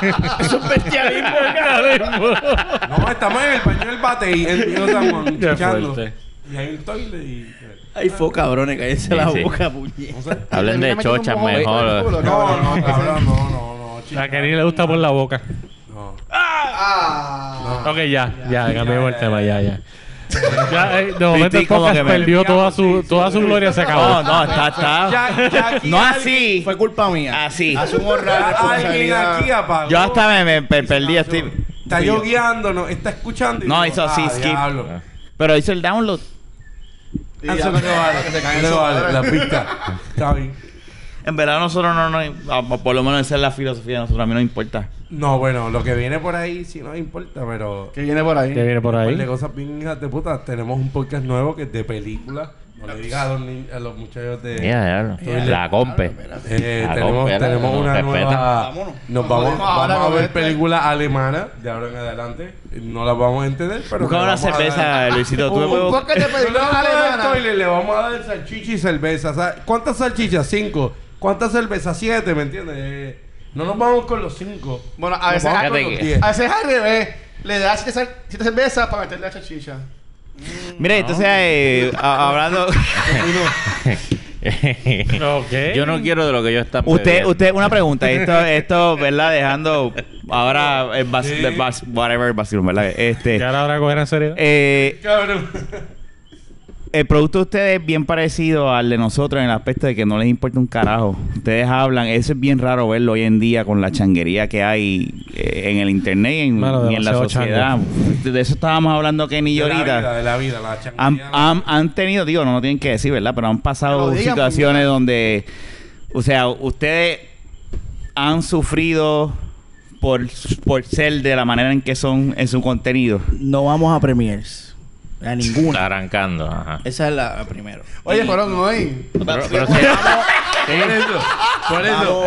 Eso es bestialismo. No, estamos en el baño del bate y en Dios San Juan, chichando. Y hay un toile y... Ay, fue cabrones, cállense Sí, la sí. boca, puñet. Hablen de chochas mejor. por el No, cabrón. no, cabrón, no, no, no, chico. A Kenny le gusta por la boca. No. Ah. Ok, ya, ya, cambiamos el tema, ya, ya. Ya, eh, de momento el podcast que perdió toda su, toda su gloria, se acabó. No, no, está, está. Ya, ya aquí No así. Fue culpa mía. Así. Asumo la ya Alguien responsabilidad. aquí apagó. Yo hasta me, me per- perdí, estoy. Está yo guiando, no, está escuchando. y No, digo, hizo así, ah, skip. diablo. Pero hice el download. Y Eso ya, que vale. que Eso su vale, la pista. Está bien. En verdad, nosotros no nos. Por lo menos esa es la filosofía de nosotros. A mí no importa. No, bueno, lo que viene por ahí sí nos importa, pero... ¿Qué viene por ahí? ¿Qué viene por ahí? de cosas bien hijas de puta. Tenemos un podcast nuevo que es de películas. No le digas a los, ni- a los muchachos de... Mira, ya, La compe. Eh, La tenemos compe, tenemos no, una respeta. nueva... Vámonos. Nos vamos, vamos a ver este. películas alemanas de ahora en adelante. No las vamos a entender, pero... Busca una cerveza, Luisito. Tú Un podcast de No le películas alemanas. le vamos a dar salchicha y cerveza. ¿Cuántas salchichas? Cinco. ¿Cuántas cervezas? Siete, ¿me entiendes? Eh, no nos vamos con los cinco. Bueno, a veces, a, con los diez. a veces al revés. Le das siete, siete cervezas para meterle la chachicha. Mire, entonces, eh, a- hablando... Ok. Yo no quiero de lo que yo está usted, usted, una pregunta. Esto, esto, ¿verdad? Dejando ahora el bas, Sí. el bas- whatever, vacilón, ¿verdad? Este... ¿Ya ahora coger en serio? Eh, Cabrón. El producto de ustedes es bien parecido al de nosotros en el aspecto de que no les importa un carajo. Ustedes hablan, eso es bien raro verlo hoy en día con la changuería que hay eh, en el internet y en, Mano, y en la sociedad. De eso estábamos hablando Kenny y yo De la vida, ahorita. de la vida, la Han, changuería. han, han tenido, digo, no lo tienen que decir, ¿verdad? Pero han pasado situaciones donde, o sea, ustedes han sufrido por, por ser de la manera en que son en su contenido. No vamos a premiers. A ninguna. Arrancando, ajá. Esa es la primero. Oye, fueron hoy. Pero, pero sí, Por eso. Por eso.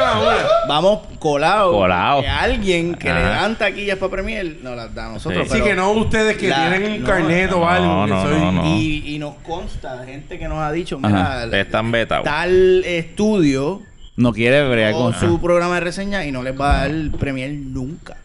Vamos. Vamos colados. Colado. Que alguien que le Ajá. dan taquillas para premier nos las da a nosotros. Sí. Que no ustedes que La- tienen un no, carnet o no, algo. no, soy- no, no. Y, y nos consta, gente que nos ha dicho, mira, están betados. tal estudio No quiere bregar con con su programa de reseña y no les va a dar premier nunca.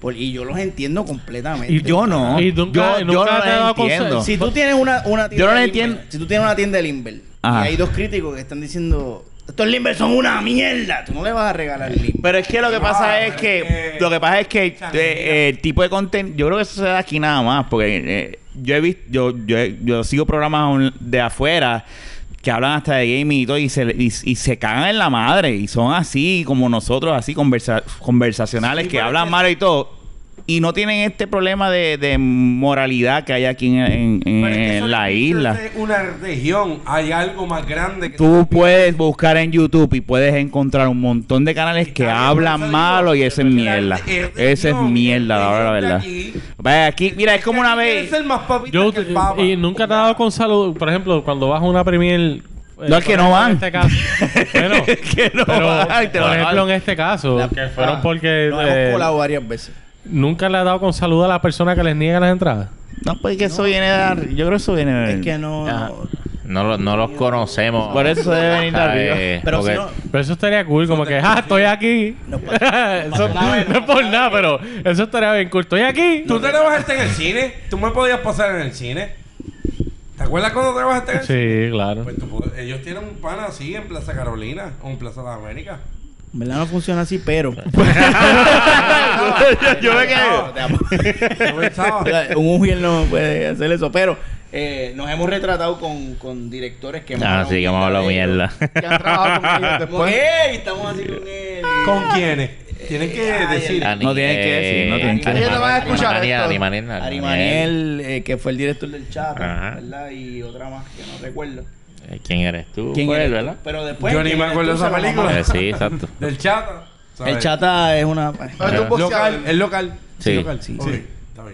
Por- y yo los entiendo completamente. Y yo no. Y nunca- yo, nunca yo no te he dado lo entiendo. Si tú tienes una, una tienda Yo no de entiendo. Limber, si tú tienes una tienda de Limber Ajá. y hay dos críticos que están diciendo estos Limber son una mierda, tú no le vas a regalar Limber. Pero es que lo que No, pasa es es que que- lo que pasa es que eh, el tipo de contenido, yo creo que eso se da aquí nada más, porque eh, yo he visto, yo, yo, yo sigo programas on- de afuera que hablan hasta de gaming y todo y se, y, y se cagan en la madre y son así como nosotros, así conversa- conversacionales Sí, que hablan mal y todo. Y no tienen este problema de, de moralidad que hay aquí en, en- en Pero es que eso la es isla. una región. Hay algo más grande que Tú puedes buscar en YouTube y puedes encontrar un montón de canales que hablan malo y eso es mierda. la- es es mierda, la verdad, la es de verdad. aquí. Vaya, aquí, mira, es como una vez. Yo, que el papa. y nunca te ha dado con salud. Por ejemplo, cuando vas a una premier. eh, No, es que no van. En este caso. bueno, que no pero, van, te lo por ejemplo, en este caso, La- que fueron ah, porque. Nos eh, hemos colado varias veces. Nunca le ha dado con salud a la persona que les niega las entradas. No, pues que eso viene de dar- Yo creo que eso viene de. Es que no. Ah. No, lo- no los conocemos. Por eso debe venir de arriba. Pero si no. Pero eso estaría cool, como que, ah, estoy aquí. No pasa- eso, no pasa nada, no es por nada, pero eso estaría bien cool. Estoy aquí. ¿Tú te trabajaste en el cine? ¿Tú me podías pasar en el cine? ¿Te acuerdas cuando trabajaste en el cine? Sí, claro. Pues tú ellos tienen un pana así en Plaza Carolina o en Plaza de las Américas. En verdad no funciona así, pero. yo me quedé. Un Ujiel no puede hacer eso, pero eh, nos hemos retratado con, con directores que hemos Ah, sí, que hemos hablado mierda. Que han trabajado con ellos después. "Ey, estamos así con él. ¿Con quiénes? Tienen que Ay, decir. el- No tienen que decir, no tienen que decir. Van a escuchar Ani- esto. Ani- Maniel, Ani- Ari Maniel. Maniel, eh, que fue el director del Chapo. ¿verdad? Y otra más que no recuerdo. ¿Quién eres tú? ¿Quién Fue eres? ¿verdad? Pero después. Yo ni ¿quién me acuerdo de esa película. Eh, sí, exacto. Del chata. ¿sabes? El Chata es una. No, es local, es local. Sí. local. Sí, Ok, sí.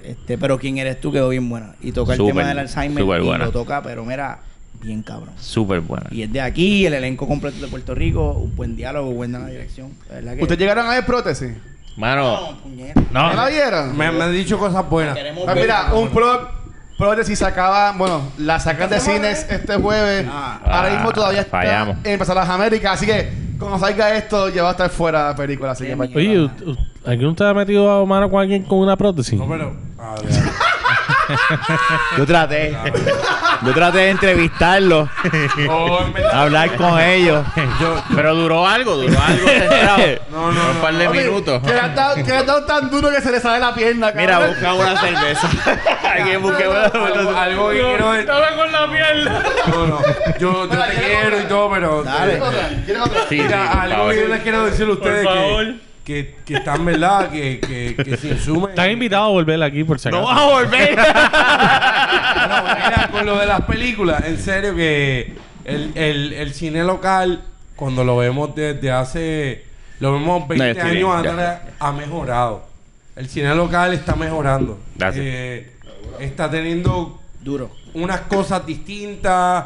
Este, pero quién eres tú quedó bien buena. Y toca el tema del Alzheimer súper y buena. lo toca, pero mira, bien cabrón. Súper buena. Y es de aquí, el elenco completo de Puerto Rico, un buen diálogo, buena dirección. Que. ¿Ustedes llegaron a ver prótesis? Mano, No. ¿No no. la vieron? Me, me han dicho cosas buenas. Pues mira, un pro, prótesis sacaba, bueno, la sacan de cines este jueves. Ah. Ahora mismo todavía está Fallamos. en Plaza Las Américas, así que cuando salga esto ya va a estar fuera de la película, así que que- Oye, ¿alguien te ha metido a mano con alguien con una prótesis? No, pero. A ver. Yo traté. Yo traté de entrevistarlos, Oh, en verdad. hablar con ellos. Yo, Pero duró algo, duró algo centrado. No, no, Un par de minutos. Que le han dado, que le han dado tan duro que se le sale la pierna, Mira, cabrón. busca una cerveza. Alguien busque una algo, algo que quiero con la pierna. No, no. Yo, yo te quiero y todo, pero. Dale. ¿Quieres otra? ¿Quieres otra? Sí, sí, Mira, por algo favor. que yo les quiero decir a ustedes Por favor. que, que, que están, ¿verdad? Que, que, que se insumen. Estás invitado a volver aquí por si No vas a volver. Mira, con lo de las películas, en serio que el, el, el cine local, cuando lo vemos desde hace, lo vemos 20 No, estoy bien, años atrás, ha mejorado. El cine local está mejorando. Gracias. Eh, está teniendo Duro. unas cosas distintas.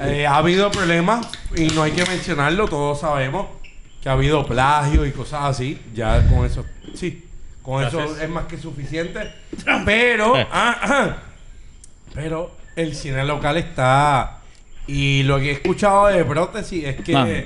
Eh, ha habido problemas y no hay que mencionarlo, todos sabemos que ha habido plagio y cosas así. Ya con eso, sí, con eso es más que suficiente. Pero, ah, ah, pero el cine local está. Y lo que he escuchado de prótesis es que.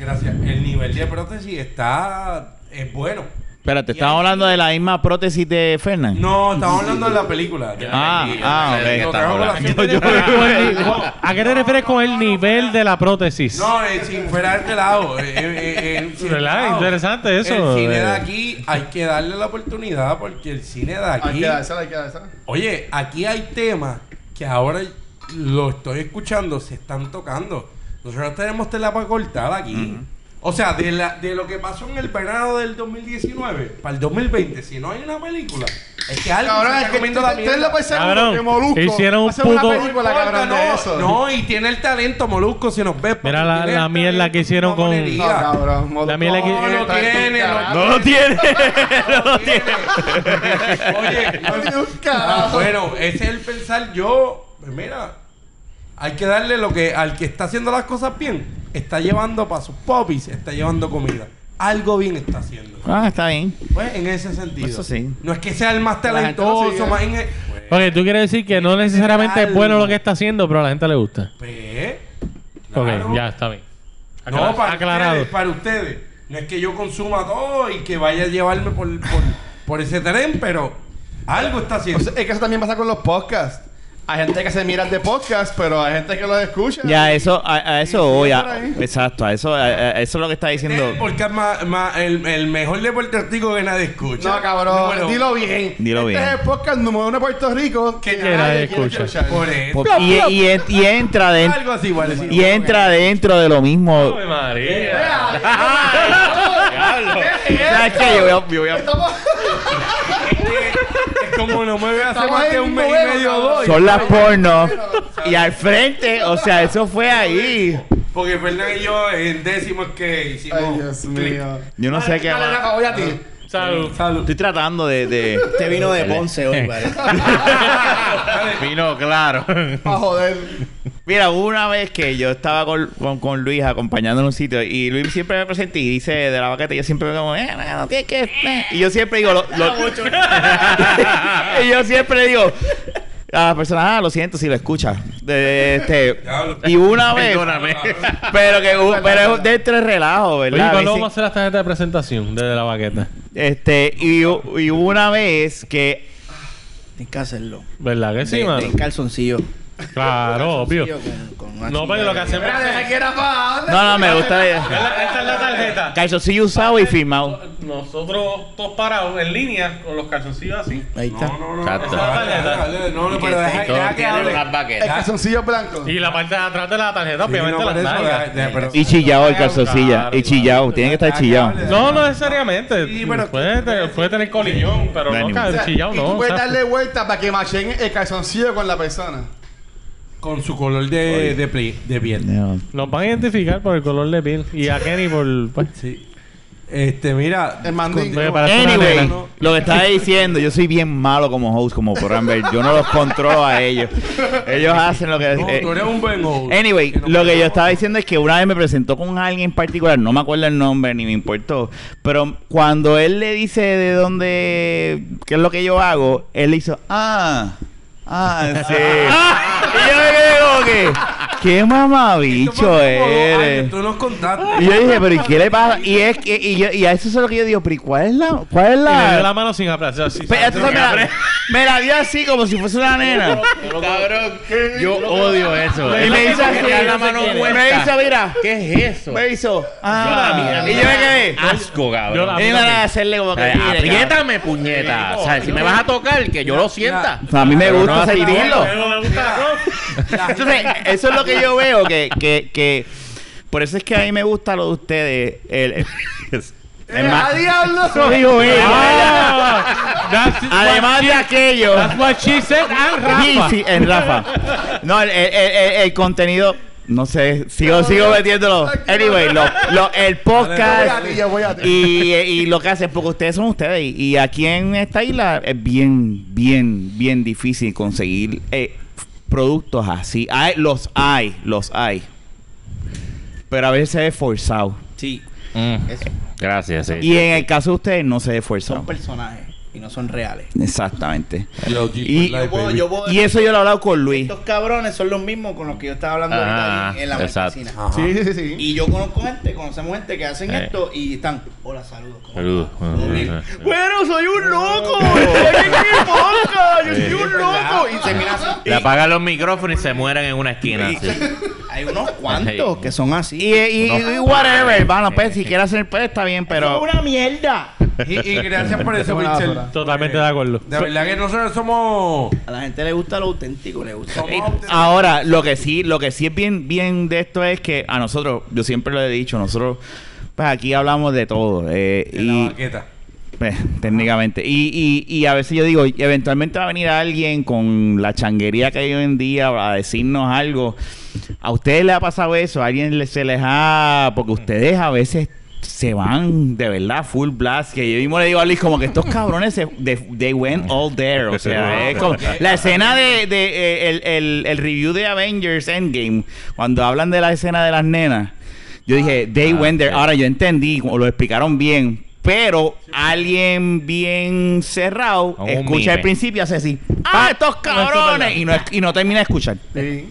Gracias. El nivel de prótesis está. Es bueno. Espérate, ¿estamos hablando de la misma prótesis de Fernan? No, estamos hablando de la película. De la Ah, película. ah, ok. Lo trajo Estamos con la hablando. gente de- Con el ni- ¿A qué te refieres con el nivel de la prótesis? No, eh, sin fuera de lado. eh, eh, eh, sin ¿Verdad? relajo. Interesante eso, El cine eh. de aquí hay que darle la oportunidad porque el cine de Hay aquí. que dársela, hay que dársela. Oye, aquí hay temas que ahora lo estoy escuchando, se están tocando. Nosotros tenemos tela para cortar aquí. O sea, de, la, de lo que pasó en el verano del 2019 para el 2020, si no hay una película, es que algo Cabrón, se es está que comiendo la mierda. seguro Cabrón, que Molusco hicieron un hace una puto- película, cabrón, de no, eso. no, y tiene el talento, Molusco, si nos ves. Mira la- la mierda que hicieron con-. No, cabrón. Molusco. La mierda que- No lo tiene, no. No lo tiene. no lo tiene. Oye, No tiene un carajo. bueno, ese es el pensar yo. pues mira, hay que darle lo que al que está haciendo las cosas bien, está llevando para sus popis, está llevando comida. Algo bien está haciendo. Ah, está bien. Pues en ese sentido. Eso sí. No es que sea el más talentoso, más en el- Ok, tú quieres decir que no necesariamente es bueno lo que está haciendo, pero a la gente le gusta. Pues, claro. Ok, ya está bien. No, Acla- para aclarado. ustedes, para ustedes. No es que yo consuma todo y que vaya a llevarme por, por, por ese tren, pero algo está O haciendo. sea, es que eso también pasa con los podcasts. Hay gente que se mira de podcast, pero hay gente que los escucha. Ya, eso, a, a eso voy. a- exacto, a eso, a- a- eso es lo que está diciendo. Este porque es más, más- el, el mejor de Puerto Rico que nadie escucha. No, cabrón. Dilo bien. Dilo este bien. es el podcast número uno de Puerto Rico que, Que nadie escucha. Por eso. Y, y, en- y entra dentro. Algo así, vale. Y entra dentro de lo mismo. Ave María. ¿Sabes qué? Yo voy a- yo voy a- Estamos... Como no me ve hace Estamos más en el un mes y medio o cabrón. dos. Son las porno. Y al frente, o sea, eso fue ahí. Porque Fernán y yo en décimo es que hicimos. Ay, Dios mío. Yo no sé qué Dale, más. Rafa, voy a ti. Salud. Salud. Estoy tratando de. de- Este vino de Ponce hoy, parece. Vino claro. Pa' joder. Mira, hubo una vez que yo estaba con, con, con Luis acompañando en un sitio y Luis siempre me presenta y dice de la vaqueta, yo siempre me como, eh, no tienes que. eh". Y yo siempre digo, lo, lo- y yo siempre digo a la persona, ah, lo siento si lo escucha. De, este, y una vez, Perdóname. pero que pero es dentro de relajo, Oye, ¿verdad? ¿cuándo A vamos a veces- hacer la tarjeta de presentación de la baqueta? Este, y, y una vez que Tienes que hacerlo. ¿Verdad que sí, de, mano? de calzoncillo. Claro, obvio. Calzoncillo Con, con una No, pero lo que hacemos no, no, me gusta. Esta es la tarjeta. Calzoncillo usado y firmado. Nosotros todos parados en línea con los calzoncillos así. Ahí está. No, no, no. Exacto. no, No, no, pero deja, que hable. El calzoncillo blanco. Y la parte de atrás de la tarjeta, obviamente las nalgas. Y chillado el calzoncilla. Claro, Y chillado. Tiene que estar chillado. No, no necesariamente. Puede, tener, colillón, pero no, chillado y no. tú puedes darle vuelta para que machen el calzoncillo con la persona. Con su color de, de, pli- de piel. Nos van a identificar por el color de piel. Y a Kenny por. Pues, Sí. Este, mira. El mandín. Oye, para- Parece una Anyway, nena. lo que estaba diciendo, yo soy bien malo como host, como podrán ver. Yo no los controlo a ellos. Ellos hacen lo que... No, eh, tú eres un buen host. Anyway, Que no lo que yo estaba diciendo es que una vez me presentó con alguien en particular, no me acuerdo el nombre ni me importó, pero cuando él le dice de dónde, qué es lo que yo hago, él le hizo, ah, ah, sí. y yo me quedé como que, qué mamabicho eres. Tú nos contaste. Y yo dije, pero ¿y qué le pasa? Y es que, y, yo- y a eso es lo que yo digo, pero ¿y cuál es la, cuál es y le dio la? la mano sin aplazar. así, Pe- entonces me, la, me la dio así como si fuese una nena. Cabrón, yo odio eso. Y me hizo así, la mano me hizo, mira, ¿Qué es eso? me hizo, Yo ah, la- a mí y yo me quedé. Asco, Yo cabrón. la- Y me van a hacerle como que Ay, Apriétame, puñeta. O sea, si me vas a tocar, que yo lo sienta. cabrón. A mí me Pero gusta no así, sentirlo. No me gusta. Entonces, eso es lo que yo veo, que, que, que por eso es que a mí me gusta lo de ustedes. El, ¡A diablo! Eso. Ah, Además de she- aquello. That's what she said and Sí, Rafa. sí, en Rafa. No, el, el- el- el contenido. No sé, sigo, sigo metiéndolo. Anyway, lo, lo- el Yo voy a podcast ti, yo voy a ti. y, y lo que hacen, porque ustedes son ustedes. Y, y aquí en esta isla es bien, bien, bien difícil conseguir eh, productos así. Hay, los hay, los hay. Pero a veces se ve forzado. Sí. Mm, Eso. Gracias, sí. Y en el caso de ustedes no se ve forzado. Son personajes y no son reales. Exactamente. Y- like, Yo puedo- baby. yo puedo- Y eso yo lo he hablado con Luis. Estos cabrones son los mismos con los que yo estaba hablando ahorita Ah, ahí en la. Ajá. Sí, sí, sí. Y yo conozco gente, conocemos gente que hacen Eh. esto y están, Hola, saludos. ¿cómo Saludos. estás? ¿Todo bien? Bueno, soy un loco. Estoy aquí en mi podcast. Yo soy un loco. Y se mira así. Le apagan los micrófonos y se mueren en una esquina. así. Hay unos cuantos que son así. Y, y, y whatever, bueno, pues si quieres hacer pues está bien, Pero pero es una mierda. Y, y gracias por eso, basura. Totalmente de acuerdo. De verdad que nosotros somos. A la gente le gusta lo auténtico, le gusta. somos ahora lo que sí, lo que sí es bien, bien de esto es que a nosotros, yo siempre lo he dicho, nosotros pues aquí hablamos de todo eh, en la y baqueta. pues, técnicamente y, y, y a veces yo digo, eventualmente va a venir alguien con la changuería que hay hoy en día a decirnos algo. ¿A ustedes les ha pasado eso? ¿A alguien le- se les ha...? Porque ustedes a veces se van de verdad full blast. Que yo mismo le digo a Liz como que estos cabrones se, de- they went all there. O sea, es como... La escena de... de, eh, el, el, el review de Avengers Endgame, cuando hablan de la escena de las nenas, yo dije, they went there. Ahora yo entendí, como lo explicaron bien. Pero alguien bien cerrado escucha al principio y hace así, ¡ah, estos cabrones! Y no, y no termina de escuchar. Sí.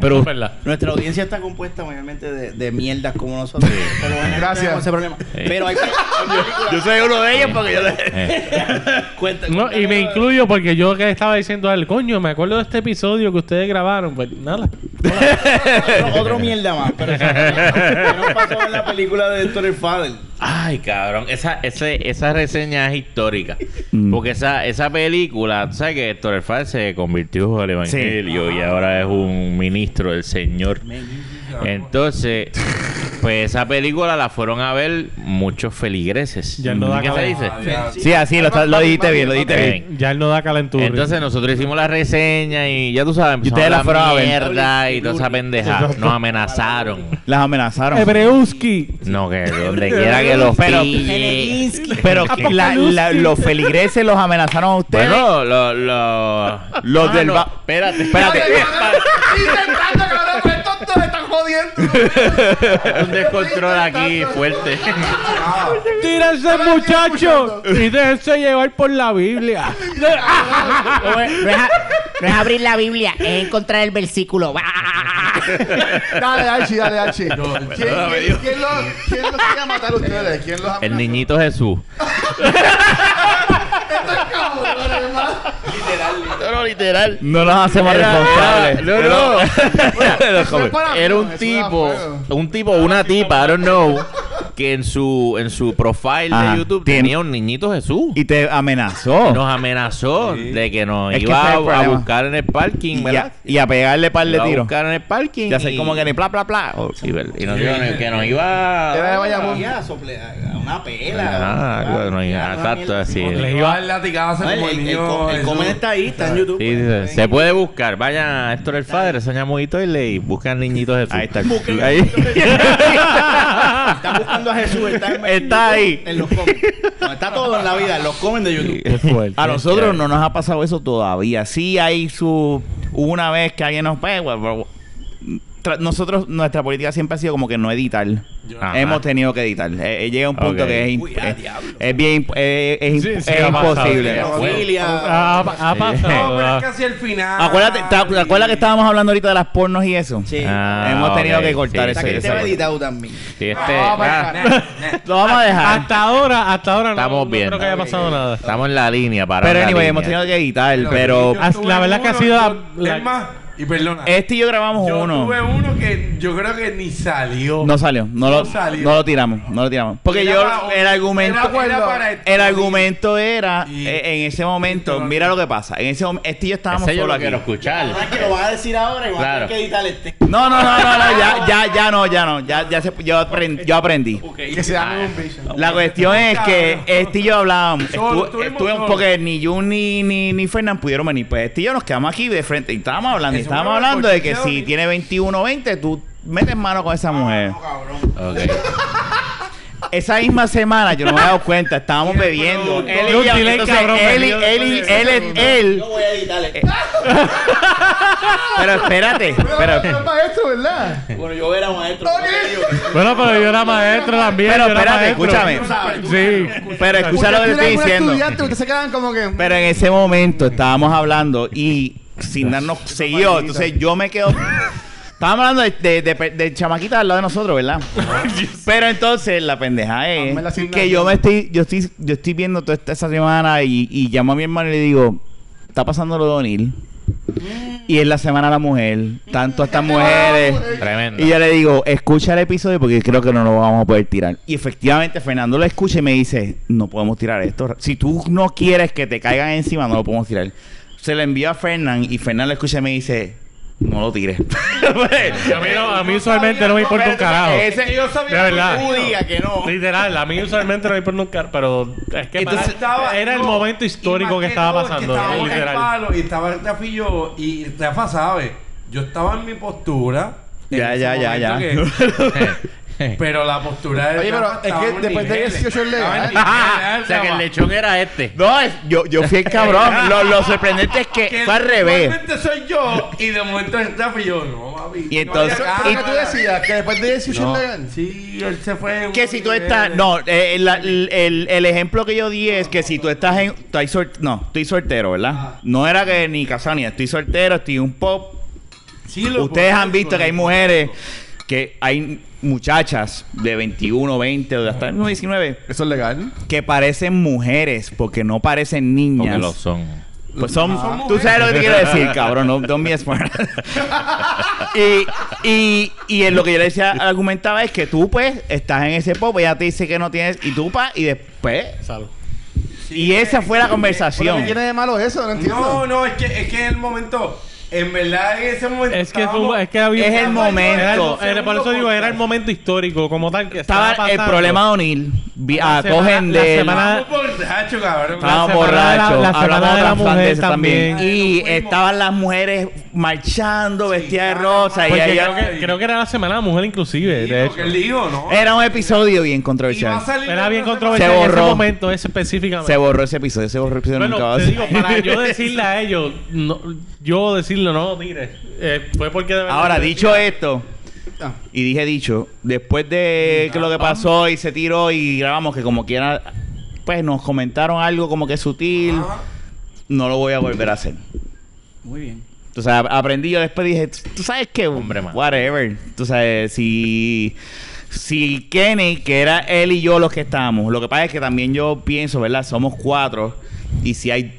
Pero. Nuestra audiencia está compuesta mayormente de, de mierdas como nosotros. Por lo menos Gracias. tenemos ese problema. Pero hay, hay yo soy uno de ellos porque yo le... Cuenta- No, y me incluyo porque yo que estaba diciendo a él, coño, me acuerdo de este episodio que ustedes grabaron. Pues nada. otro, otro mierda más. Pero eso ¿qué nos pasó en la película de Héctor el Father? Ay, cabrón. Esa, ese, esa reseña es histórica. Mm. Porque esa, esa película, tú sabes que Héctor el Father se convirtió al evangelio y ahora es un ministro del Señor. Entonces, pues esa película la fueron a ver muchos feligreses. Ya no da ¿Qué se dice? Ah. Sí, así lo, está- lo dijiste bien, lo dijiste bien. Ya él no da calentura. Entonces nosotros hicimos la reseña y ya tú sabes, Y ustedes la fueron a ver. mierda y toda esa pendeja. Nos amenazaron. Las amenazaron. Hebreuski. No, que donde quiera que los Pero- pille. Pero la- la- los feligreses los amenazaron a ustedes. Bueno, los... Los, Los del ba- Espérate, Espérate. Intentando, cabrón, jodiendo. Un descontrol aquí fuerte. Tírense, muchachos. Y déjense llevar por la Biblia. No es, no es a- no es abrir la Biblia, es encontrar el versículo. Dale, Archie, dale, Archie. ¿Quién, quién, quién los, ¿Quién los quería matar a ustedes? ¿Quién los El niñito Jesús. No, no, literal. No nos hacemos responsables. No, no. Era un tipo, un tipo, una tipa, I don't know, que en su en su profile Ajá, de YouTube tiene- tenía un niñito Jesús. Y te amenazó. Nos amenazó de que nos Es que iba es a, a buscar en el parking, y, ¿verdad? a, y a pegarle par de Iba a tiros. buscar en el parking. Y hacer y- como que ni bla, bla, bla. O- Sí, y nos dijo que nos iba Era de a... Bayamón. Ya, sople- a una pela. Ah, no, exacto, así. Le iba a dar el, como el el, el, niño. el comen está ahí, está en YouTube. Sí, sí, sí. Se puede buscar. Vayan a Héctor el Padre, Soñamos y Toile y buscan niñitos Jesús. Ahí está. Ahí. Están buscando a Jesús, está, en- Está ahí. En los comen. No, está todo en la vida, en los comen de YouTube. Fuerte. A nosotros no nos ha pasado eso todavía. Sí hay su... Una vez que alguien nos... Pues, pero- tra- nosotros, nuestra política siempre ha sido como que no editar. Ajá. Hemos tenido que editar. Eh, eh, llega un punto que es, imp- Uy, a es- bien... imp- eh, es, Sí, imp- sí, es ha imposible. pasado. Familia. Ha, ha No, pasado. es casi el final. Acuérdate, ¿te, te acuerdas que estábamos hablando ahorita de las pornos y eso? Sí. Ah, Hemos tenido ok, que cortar sí, Hasta ese- que ese- te va editado también. Sí, este, No, pues, ah, nah, nah. Lo vamos a dejar. Hasta ahora, hasta ahora no, Estamos no bien. creo que haya pasado nada. estamos en la línea para Pero anyway, hemos tenido que editar. Pero Ah, la verdad que ha sido la- yo- la- Es más, y perdona. este y yo grabamos yo uno. tuve uno que yo creo que ni salió. No salió, no, lo, No salió. no lo tiramos, no lo tiramos. Porque Era yo, para- el argumento, era- era para esto. el argumento era, Y- eh, en ese momento, mira lo que pasa, en ese momento, este y yo estábamos Ese yo solo lo aquí. quiero escuchar. Ahora es que lo vas a decir ahora y vas Claro. a tener que editar este. No, no, no, no, no, ya, ya, ya no, ya no, ya, ya se, yo, aprendí, yo aprendí. Que se llame un bicho. La cuestión es que este y yo hablábamos, Solo, estu- estuvimos estuvimos- solos. porque ni Jun ni, ni, ni Fernán pudieron venir, pues este y yo nos quedamos aquí de frente y estábamos hablando, y Lo hablando de que si y- tiene 21 o 20, tú metes mano con esa mujer. Ok. Esa misma semana, yo no me he dado cuenta, estábamos bebiendo. Él y Yo entonces, él y él y él es él. Yo voy a editar este. Pero espérate, Pero pero, pero es maestro, ¿verdad? Bueno, yo era maestro. Bueno, pero yo era maestro también. Pero yo era espérate, maestro. escúchame. Sí. pero escucha lo que te estoy diciendo. estudiante, ustedes se quedan como que... Pero en ese momento estábamos hablando y sin darnos seguido. Entonces yo me quedo. Estábamos hablando de, de, de, de chamaquitas al lado de nosotros, ¿verdad? Pero entonces la pendeja es que yo me estoy, yo estoy, yo estoy viendo toda esta, esta semana y, y llamo a mi hermano y le digo, está pasando lo de O'Neill. Y es la semana de la mujer, tanto a estas mujeres. Tremendo. Y yo le digo, escucha el episodio porque creo que no lo vamos a poder tirar. Y efectivamente Fernando lo escucha y me dice, no podemos tirar esto. Si tú no quieres que te caigan encima, no lo podemos tirar. Se lo envió a Fernán y Fernán lo escucha y me dice, no lo tires. A mí, no- a mí usualmente no me importa un carajo. Ese- Yo sabía De verdad. Tú digas que no. Literal, a mí usualmente no me importa un carajo, pero es que Entonces para- estaba- era el no, momento histórico que estaba pasando, en literal. palo y estaba Rafa y yo. Y Rafa sabe, yo estaba en mi postura. en Ya, ya, ya, ya. pero la postura de Oye, pero es que después de niveles. 18 es legal. O sea que el lechón era este. No, es- yo, yo fui el cabrón. Lo, lo sorprendente es que, Que fue al revés. Normalmente soy yo y de momento es Rafa y yo, no, mami. Y entonces- no, Pero tú decías que después de 18 no. es legal. Sí, él se fue. Que si tú estás. No, eh, la- el, el- el ejemplo que yo di es que si tú estás en. estoy sol- no, estoy soltero, ¿verdad? No era que ni casado ni estoy soltero, estoy un pop. Sí, lo Ustedes puedo han visto que hay mujeres, que hay muchachas de 21, 20 o de hasta 19 Eso es legal. que parecen mujeres porque no parecen niñas. Porque lo son. Pues son, Son tú sabes lo que te quiero decir, cabrón, no don't be smart. y, y, y en lo que yo le decía, argumentaba es que tú pues estás en ese pop, ella te dice que no tienes, y tú pa, y después. Salud. y esa fue la ¿Pero conversación. qué tiene de malo eso? No entiendo. No, no, es que, es que en el momento, en verdad, en ese momento. Es que, fue, es que había Es el momento. Era el- era- por eso digo, era el momento histórico como tal que Estaba estaba, el problema de O'Neill. Vi- La semana- cogen la de semana- Estábamos borrachos, cabrón. Estábamos La semana de la- borrachos, la semana hablamos de la mujer también. también. Y estaban las mujeres marchando, vestidas de rosa. y creo, que, creo que era la semana de la mujer inclusive. Era un episodio bien controversial. Era bien controversial Se en ese borró. momento ese específicamente. Se borró ese episodio, se borró el episodio Bueno, te digo, para yo decirle a ellos, yo decirlo, no lo tires. Eh, fue porque de verdad. Ahora, dicho decía- esto, Ah. y dije dicho, después de que lo que pasó y se tiró y grabamos que como quiera, pues nos comentaron algo como que sutil, Ajá. no lo voy a volver a hacer. Muy bien. Sabes, aprendí yo después dije, tú sabes qué, Hombre, man. whatever. Tú sabes, si si Kenny, que era él y yo los que estábamos, lo que pasa es que también yo pienso, ¿verdad? Somos cuatro y si hay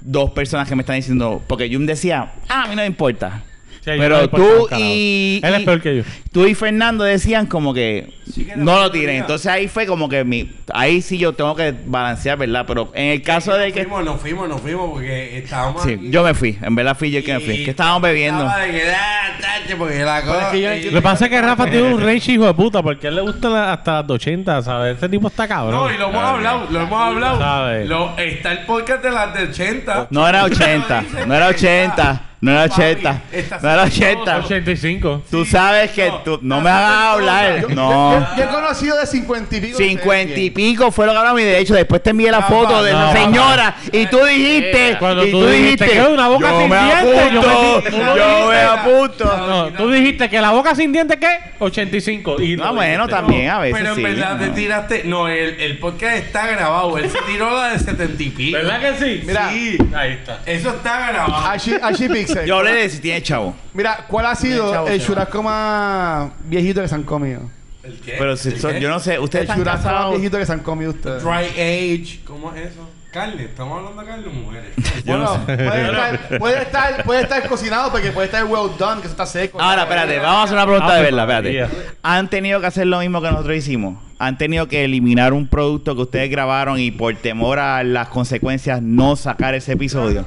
dos personas que me están diciendo, porque Jun decía, ah, a mí no me importa. Sí, Pero tú y, Él es peor que yo. tú y Fernando decían como que Sí que te no lo tiren. Entonces ahí fue como que mi, ahí sí yo tengo que balancear, ¿verdad? Pero en el caso de nos que Fuimos, nos fuimos, nos fuimos porque estábamos. sí, aquí yo me fui, en verdad fui yo el que me fui, que estábamos bebiendo. estaba de que, ah, tache, porque la Pero es cosa. que yo no y- entiendo- Lo que pasa es que Rafa tiene un range hijo de puta porque a él le gusta la- hasta las 80, ¿sabes? Ese tipo está cabrón. No, y lo hemos hablado, lo hemos hablado. Sabe. Lo, está el podcast de las de 80. No era 80, no era 80, no era 80, no era 80. 85. Tú sabes que tú no me hagas hablar, Yo, no. yo- yo he conocido de 50 y pico. de 50 y pico fue lo que hablamos y de hecho después te envié la No, foto de la no, señora y tú dijiste Cuando y tú dijiste que una boca yo sin me dientes, yo apunto, lo yo me apunto. No, tú dijiste que la boca sin dientes, ¿qué? 85. Y No, lo bueno, también a veces Pero en sí. verdad te no. tiraste. No, el, el podcast está grabado. Él se tiró la de 70 y pico. ¿Verdad que sí? Mira. Sí. Ahí está. Eso está grabado. Archie, Archie Yo hablé de si tiene chavo. Mira, ¿cuál ha sido chavo, el churrasco más viejito que se han comido? ¿El qué? Pero si ¿El son- qué? yo no sé, ustedes El están churrasco más casados. viejito que se han comido ustedes. Dry age. ¿Cómo es eso? Carne. Estamos hablando de carne o mujeres. Yo no Bueno, sé. puede, estar, puede, estar, puede estar cocinado porque puede estar well done, que eso está seco. Ahora, espérate, vamos a hacer una pregunta Ah, de pues, verdad, espérate. ¿Han tenido que hacer lo mismo que nosotros hicimos? ¿Han tenido que eliminar un producto que ustedes grabaron y por temor a las consecuencias no sacar ese episodio?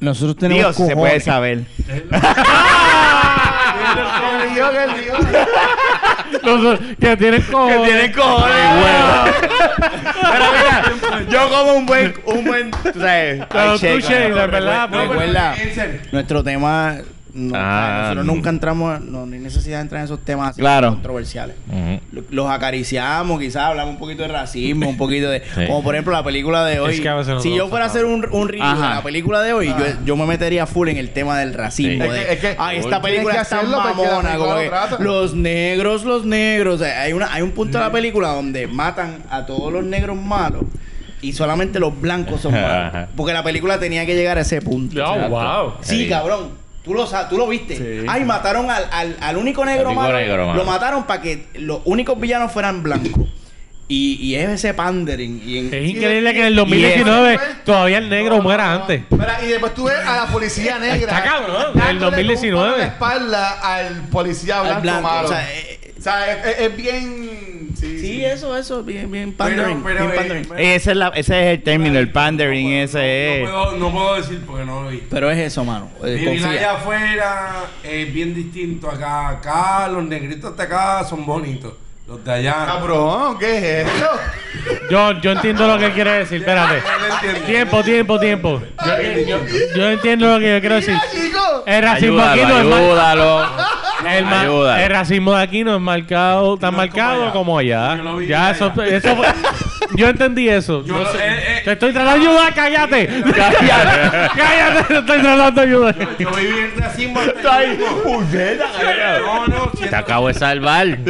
Nosotros tenemos Dios, se puede saber. Los- que tienen que cojones. tienen cojones, Pero mira, yo como un buen, un buen, tú sabes, Pero tú, Shane, verdad, No, pues, pero recuerda. en serio. Nuestro tema. No, Ah, nosotros nunca entramos. No, no hay necesidad de entrar en esos temas así Claro. controversiales. Los acariciamos, quizás hablamos un poquito de racismo, un poquito de. Sí. Como por ejemplo la película de hoy. Es que a veces si yo fuera a hacer un, un review Ajá. de la película de hoy, yo, yo me metería full en el tema del racismo. Sí. de, Es que- es que- "Ay, esta película es tan mamona. Como que los negros, los negros. O sea, hay, una, hay un punto de la película donde matan a todos los negros malos. Y solamente los blancos son malos. Porque la película tenía que llegar a ese punto. Oh, wow. Sí. cabrón. Tú lo, sa- tú lo viste. Sí. Ay, mataron al, al, al único negro, único malo. negro malo. Lo mataron para que los únicos villanos fueran blancos. Y, y es ese pandering. Y en- Es increíble que en el 2019 Y eso, todavía el negro muera antes. Mira, y después tuve a la policía negra. Está cabrón, dándole el 2019. con un palo en la espalda al policía al blanco, blanco. malo. O sea, eh, O sea, es, es- es bien. Sí, sí, eso, eso, bien, bien Pero, pandering. pero, bien eh, pandering. pero- Ese es, la, ese es el término, el pandering, no, ese es. No puedo, no puedo decir porque no lo vi. Pero es eso, mano. Eh, Vivir confía. allá afuera es bien distinto acá. Acá los negritos de acá son bonitos. Los de allá. Cabrón, ¿qué es esto? Yo, yo entiendo lo que quiere decir. Espérate. Tiempo, tiempo, tiempo. Yo, yo- yo entiendo lo que yo quiero decir. El racismo Ayúdalo, aquí no es ayúdalo. el, el racismo de aquí no es marcado tan No es como marcado allá. como allá. Yo lo vi Ya eso, eso fue- yo entendí eso. Yo Yo sé- eh, eh. te estoy tratando de ayudar, cállate. cállate. cállate, te estoy tratando de ayudar. Yo viví el racismo último. No, no, si Te acabo de salvar.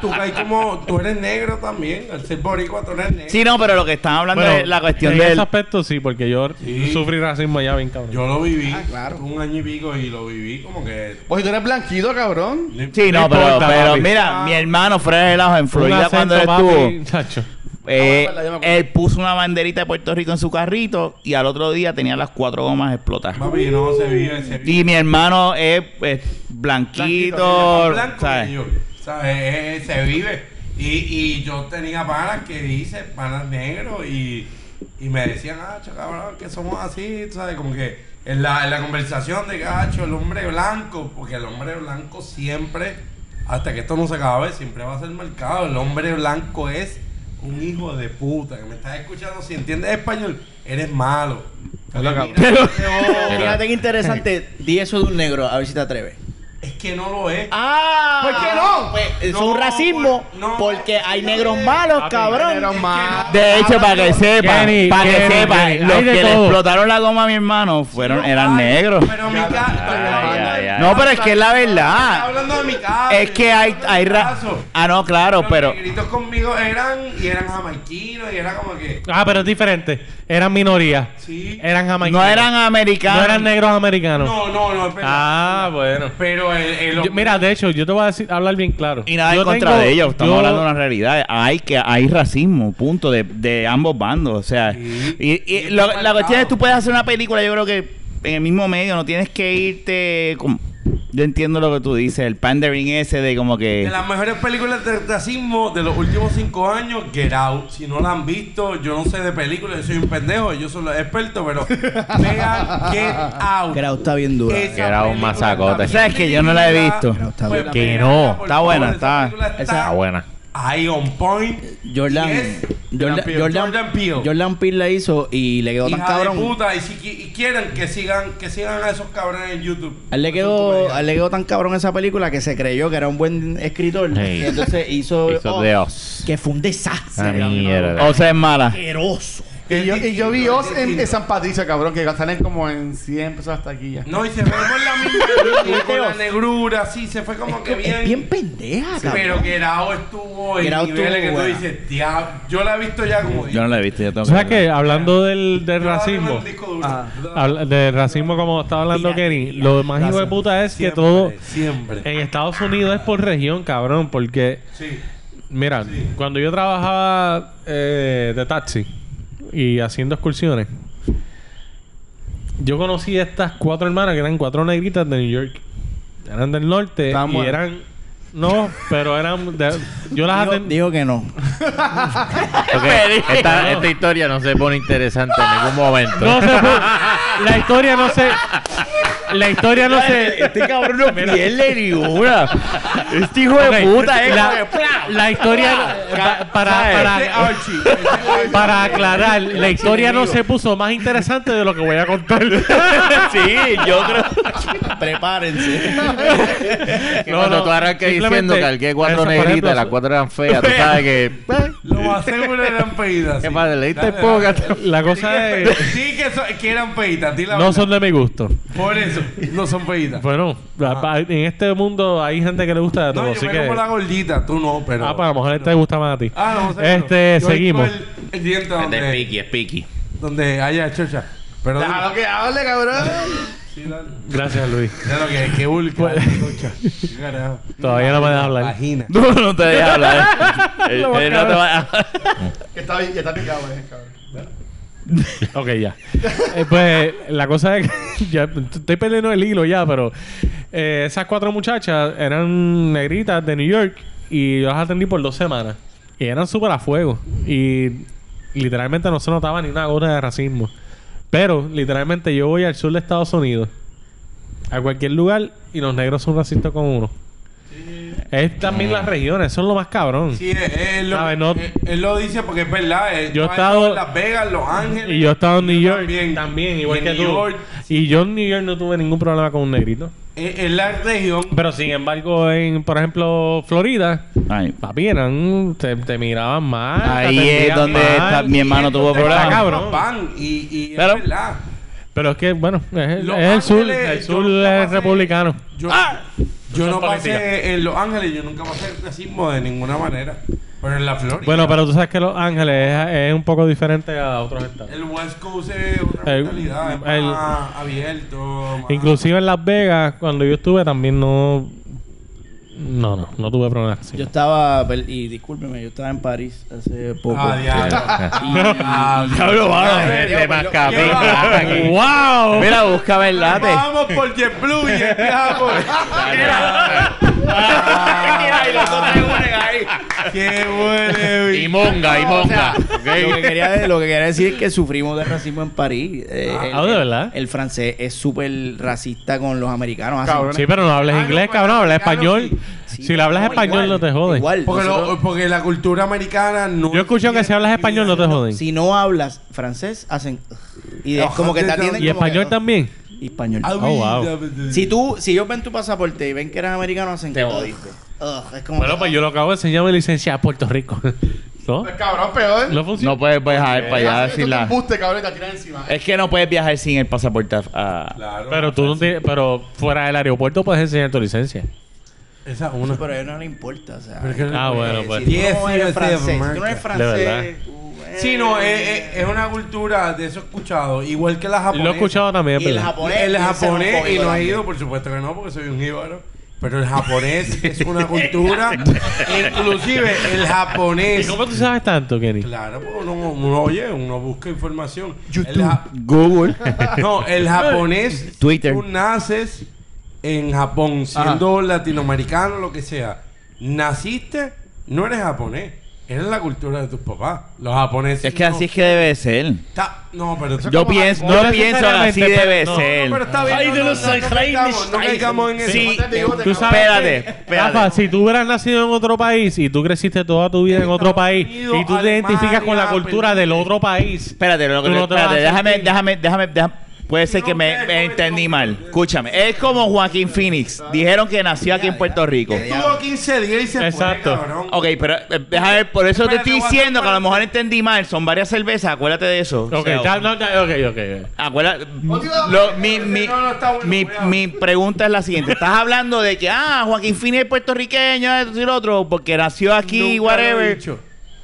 tú, tú caes como. Tú eres negro también. Al ser boricua, tú eres negro. Sí, no, pero lo que están hablando Bueno, es la cuestión en del. ese aspecto sí, porque yo Sí. sufrí racismo allá bien cabrón. Yo lo viví. Ah, claro. Un año y pico y lo viví como que. Pues tú eres blanquito, cabrón. Sí, no, No pero, importa, pero mira, mi hermano fuera de relajo en Florida cuando él papi, estuvo, chacho. eh, Ah, bueno, él puso una banderita de Puerto Rico en su carrito y al otro día tenía las cuatro gomas explotadas. Papi, no se vive, se vive. Y mi hermano es, es blanquito, blanco ¿sabes? yo, ¿sabes? Eh, eh, se vive. Y, y yo tenía panas que dice, panas negros, y, y me decían, ah, cabrón, que somos así, ¿sabes? Como que en la, en la conversación de gacho, el hombre blanco, porque el hombre blanco siempre, hasta que esto no se acabe, siempre va a ser marcado. El hombre blanco es un hijo de puta, que me estás escuchando, si entiendes español, eres malo. Pero, yo- fíjate qué interesante. Di eso de un negro, a ver si te atreves. Es que no lo es. Ah, ¿Por qué no? Pues, es No, un racismo por- no. porque hay negros malos, Papi, cabrón. negros malos. De hecho, para que sepa, Kenny, para que sepa, Kenny, los que le explotaron la goma a mi hermano fueron, eran Ay, negros. Pero mi Ah, casa. No, pero es que es la verdad. hablando de mi casa. Es que hay, hay ra- Ah, no, claro, pero. Los negritos conmigo eran. Y eran jamaiquinos. Y era como que. Ah, pero es diferente. Eran minorías. Sí. Eran jamaicanos. No eran americanos. No eran negros americanos. No, no, no, es verdad. Ah, bueno. Pero el. el Yo- mira, de hecho, yo te voy a decir, hablar bien claro. Y nada Yo en contra tengo- de ellos, estamos yo- hablando de una realidad. Hay que hay racismo, punto, de, de ambos bandos. O sea, Sí. y, y Y lo- está la cuestión es tú puedes hacer una película, yo creo que en el mismo medio, no tienes que irte. como- yo entiendo lo que tú dices, el pandering ese de como que. De las mejores películas de racismo de los últimos cinco años, Get Out. Si no la han visto, yo no sé de películas, yo soy un pendejo, yo soy experto, pero vean Get Out. Grau está bien dura. Esa un película masacote. ¿Sabes que yo no la he visto? Pues, Está pues, buena. Que no. Está buena, esa está- Está buena. Ahí on point. Jordan, Yes. Jordan, Peele. Jordan, Jordan Peele. Jordan Peele la hizo y le quedó tan Hija cabrón. de puta, y si y quieren que sigan, que sigan a esos cabrones en YouTube. A él le quedó, a él le quedó tan cabrón esa película que se creyó que era un buen escritor. Sí. Y entonces hizo, Hizo oh, de Oz. que fue un desastre. Cabrón. mierda. O sea, es mala. Asqueroso. Y yo, y yo vi Oz en, en San Patricio, cabrón, que salen como en 100 pesos hasta aquí ya. No, y se fue por la misma línea, con la negrura, sí, se fue como que bien. bien pendeja, cabrón. pero que Grau estuvo en Grau niveles estuvo que tú buena. dices, "Diablo". yo la he visto ya como Yo no la he visto, yo tengo ¿Sabes que verla. qué? Hablando del, racismo. Ah. del racismo como estaba hablando Kenny. Lo más hijo de puta es que todo Siempre. en Estados Unidos es por región, cabrón. Porque, Sí. mira, cuando yo trabajaba eh, de taxi y haciendo excursiones, yo conocí a estas cuatro hermanas que eran cuatro negritas de New York. Eran del norte Estaban y buenas. eran. No, pero eran. de- yo las atendí. dijo que no. Esta, esta historia no se pone interesante en ningún momento. No se pu- La historia no se. La historia no se. Este cabrón no pierde ni una. Este hijo de puta, eh. la, la historia pa- para, para, ese Archie. para aclarar, la historia no se puso más interesante de lo que voy a contar. Sí, yo creo. Prepárense. Que cuando tú arranques diciendo simplemente- que cargué cuatro eso, por negritas ejemplo, las cuatro eran feas, tú sabes que. Lo más seguro eran peitas. ¿Qué pasa? ¿Leíste Dale, poca? La cosa es. Sí que, eran peitas, di la No verdad. son de mi gusto. Por eso, no son peitas. Bueno, pa- en este mundo hay gente que le gusta de todo, no, yo así me que. como la gordita, tú no, pero... Ah, pues a lo mejor te gusta más a ti. Ah, no, sé, este, pero yo seguimos. el, el diente Es de donde, piqui, es piqui. donde haya chocha. Pero Déjalo que hable, cabrón. Gracias, Luis. Lo que, que vulca. Pues- Carajo. Todavía no me dejas hablar. Vagina. Tú no te dejas hablar. Él- Lo más él no te va a- Que está, bien- ya está picado, eh, cabrón. Ok, ya. Eh, pues la cosa es que ya estoy perdiendo el hilo ya, pero eh, esas cuatro muchachas eran negritas de New York y yo las atendí por dos semanas. Y eran súper a fuego. Y literalmente no se notaba ni una gota de racismo. Pero literalmente yo voy al sur de Estados Unidos, a cualquier lugar, y los negros son racistas con uno. Es también las regiones, es lo más cabrón. Sí, él, él lo, ¿Sabes? No- él, él lo dice porque es verdad. él- Yo he ha estado- en Las Vegas, Los Ángeles. Y yo he estado en New yo York también, también. igual Y que tú. New York. Y yo en New York no tuve ningún problema con un negrito. Es, es la región. Pero sin embargo, en, por ejemplo, Florida, Ay, papi, eran, te, te miraban mal. te Ahí es atendían donde mal. está- mi hermano tuvo Está problemas. cabrón. Van y, y Claro. es verdad. Pero es que, bueno, es, el- Los es el sur, Ángeles, el yo sur nunca es pasé- republicano. Yo, ¡Ah! Yo no pasé en Los Ángeles, yo nunca pasé racismo de ninguna manera. Pero en la Florida. Bueno, pero tú sabes que Los Ángeles es, es un poco diferente a otros estados. El West Coast es otra El- mentalidad, es el- más abierto. más- Inclusive en Las Vegas, cuando yo estuve, también no... No, no, no tuve problemas. así. Yo estaba, y discúlpeme, yo estaba en París hace poco. Ah, diablo. Ah, Diablo. ¡Wow! Mira, busca el late. Vamos por JetBlue y el viaja por... ¡Qué bueno! Y monga, y monga. Lo que, quería, lo que quería decir es que sufrimos de racismo en París. Eh, el, Ah, ¿de verdad? El francés es súper racista con los americanos. Cabrón. Sí, pero no hables Ah, inglés, pues, cabrón. Habla español. Sí, si le hablas no, español, igual, no te joden. Igual. Porque, lo- porque la cultura americana no... Yo escucho que si hablas español, no te joden. si no hablas francés, hacen... Y es como que te atienden ¿Y español que- también? Español. Ah, Oh, wow. Si tú, si ellos ven tu pasaporte y ven que eres americano, hacen Te jodiste. Ugh, es como Bueno, pues yo lo acabo de enseñar mi licencia a Puerto Rico. ¿No? Pues cabrón, peor. ¿No funciona? No puedes viajar para allá sin te la... embuste, cabrón, y te tiran encima. Es que no puedes viajar sin el pasaporte a... a- Claro. Pero tú no tienes, pero fuera del aeropuerto puedes enseñar tu licencia. Esa es Sí, una. pero a ellos no le importa, o sea. Pero es que- Ah, bueno, pues. Si tú no eres francés, si tú no eres De verdad. francés, tú, eh, Sí, no, es, es- es una cultura de eso he escuchado. Igual que la japonesa. Lo he escuchado también, Y el japonés. El japonés, y no también. ido, por supuesto que no, porque soy un jíbaro. Pero el japonés es una cultura. inclusive el ¿Y japonés. cómo tú sabes tanto, Kenny? Claro, porque uno, uno oye, uno busca información. El ja- Google. no, el japonés. Twitter. Tú naces en Japón, siendo latinoamericano, lo que sea. Naciste, no eres japonés. Eres la cultura de tus papás. Los japoneses. Es que no. así es que debe ser. Está- no, pero Yo pienso, yo pienso que así necesariamente, debe pero- ser. No, pero está bien. Ay, no, de no, los no, no caigamos, no caigamos en eso. Sí, Tú sabes espérate, que- espérate. Rafa, si tú hubieras nacido en otro país y tú creciste toda tu vida en otro país y tú te identificas con la Alemania, cultura del otro país, Espérate, lo que Tú no te vas espérate, a déjame, sentir- déjame, déjame, déjame- Puede ser que me, me entendí mal. Escúchame, es como Joaquín Phoenix. Dijeron que nació aquí en Puerto Rico. Estuvo 15 días y se Exacto. fue, cabrón. Ok, pero eh, déjame, por eso te Espérate, estoy voy a diciendo que a lo mejor entendí mal. Son varias cervezas, acuérdate de eso. Ok, O sea, está- no, ya, ok, ok. Acuérdate, lo- mi, mi, No, no, está bueno, mi, cuidado. mi pregunta es la siguiente. Estás hablando de que, ah, Joaquín Phoenix es puertorriqueño, esto y lo otro, porque nació aquí, Nunca lo he whatever. dicho.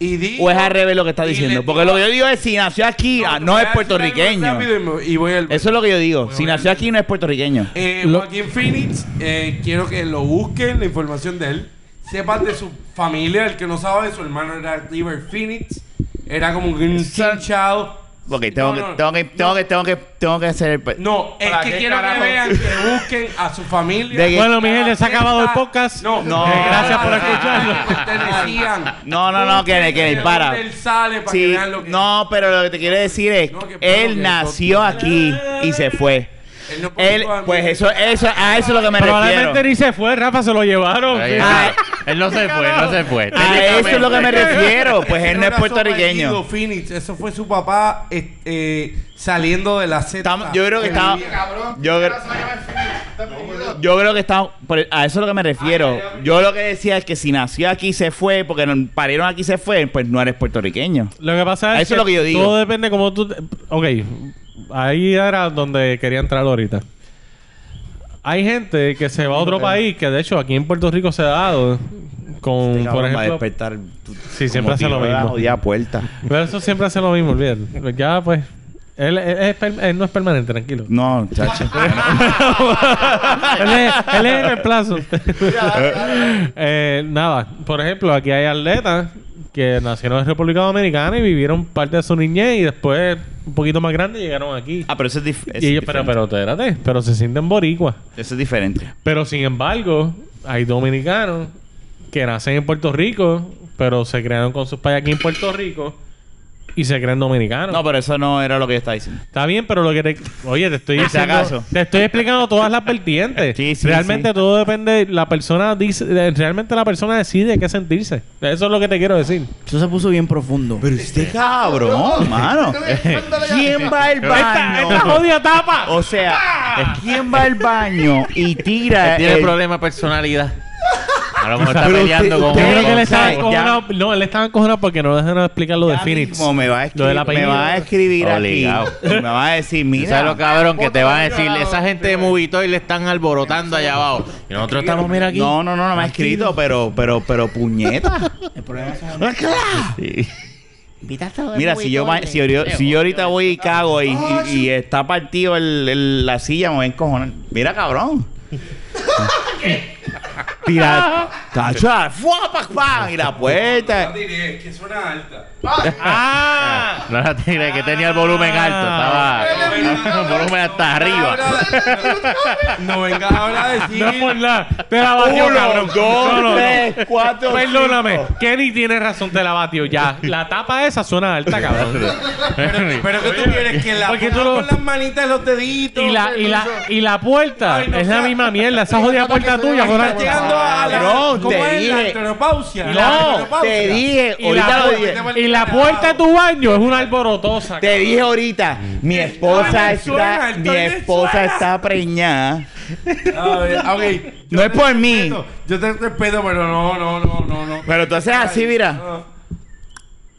Y digo- O es al revés lo que está diciendo. Porque lo que yo digo es, si nació aquí, ah, no voy es puertorriqueño. y voy al Eso es lo que yo digo. Voy Si nació aquí, no es puertorriqueño. Eh, Lo- Joaquín Phoenix, eh, quiero que lo busquen, la información de él. Sepan de su familia, el que no sabe, su hermano era River Phoenix. Era como un child. Ok, tengo, No, que, no, tengo, que, tengo, no. que, tengo que, tengo que hacer el... pe- No, es ¿Para que quiero carajo? que vean, que busquen a su familia. De que- Bueno, mi gente, se ha acabado el podcast. No, No. Eh, gracias por escucharlo. pertenecían. No, no, no, Kenny, de para. Él sale para que Sí, vean lo que no, pero lo que te quiero decir es, No, que él que nació aquí y se fue. Él no puede Él, pues eso, eso, a eso es lo que me Probablemente refiero. ni se fue, Rafa, se lo llevaron. Ay, Ah, Él no se fue, no se fue. A eso es lo que me refiero. Pues él no es puertorriqueño. Phoenix, eso fue su papá eh, eh, saliendo de la Z. Yo creo que estaba- Yo. Yo creo que está. A eso es lo que me refiero. Yo lo que decía es que si nació aquí se fue, porque no- parieron aquí y se fue, pues no eres puertorriqueño. Lo que pasa es Eso es lo que yo digo. todo depende como tú... te- Ok, ahí era donde quería entrar ahorita. Hay gente que se va a otro país, que de hecho aquí en Puerto Rico se ha dado, con, Este por ejemplo... despertar. Sí, siempre hace lo mismo. Puerta. Pero eso siempre hace lo mismo, olvídate. Ya, pues... Él, él él no es permanente, tranquilo. No, chacho. él, es, él es el reemplazo. Eh, nada, por ejemplo, aquí hay atletas que nacieron en República Dominicana y vivieron parte de su niñez y después, un poquito más grande, llegaron aquí. ah, pero eso es, dif- y ellos, pero, diferente. pero, espérate, pero se sienten boricuas. Eso es diferente. Pero sin embargo, hay dominicanos que nacen en Puerto Rico, pero se crearon con sus padres aquí en Puerto Rico y se creen dominicanos. No, pero eso no era lo que yo estaba diciendo. Está bien, pero lo que te... Oye, te estoy diciendo... acaso. Te estoy explicando todas las vertientes. Sí, sí, realmente sí. todo depende... La persona dice... Realmente la persona decide qué sentirse. Eso es lo que te quiero decir. Eso se puso bien profundo. Pero este cabrón, mano. ¿Quién va al ¡Esta, esta baño? jodida tapa! O sea, ¿quién va al baño y tira tiene el- problema de personalidad. A lo mejor está Pero peleando con Yo creo que él estaba ya- encojonado... No, él estaba encojonado porque no dejaron explicar lo de Phoenix. mismo me va a Lo escribir, me va a escribir Obligado. aquí. y Me va a decir, ¿Tú mira. ¿Sabes lo cabrón que te van a decir? Esa gente de Movitoy le están alborotando allá abajo. Y nosotros estamos, mira aquí. No, no, no, no me ha escrito, pero, pero, pero puñeta. El problema. Invitaste a Mira, si yo, si, yo, si yo ahorita voy y cago y, y- y está partido el, el- la silla, me voy a encojonar. Mira, cabrón. Tira, tacho, ¡fua, pa, pa! y la puerta. diré, que suena alta. ¡Ah! No la tiré, que tenía el volumen alto. Estaba el volumen hasta arriba. No vengas ahora a decir. No es por nada. Te la batió, Uno, cabrón. dos, No, no, no. tres, cuatro, Perdóname. cinco. Kenny tiene razón, te la batió. Ya. La tapa esa suena alta, cabrón. Pero que tú quieres que la con las manitas y los deditos. Y la, y la, y la puerta Ay, no es la sea- misma mierda. Esa jodida puerta tuya. Llegando a la. ¿Cómo te es? La dije. No, te dije, Y ahorita la, lo dije. y la puerta de tu baño es una alborotosa. Te dije ahorita, mi esposa está, mi esposa suena. está preñada. A ver, ok. Yo No es te por mí. respeto, Yo te respeto, pero no, no, no, no, no. Pero tú haces así, mira. No.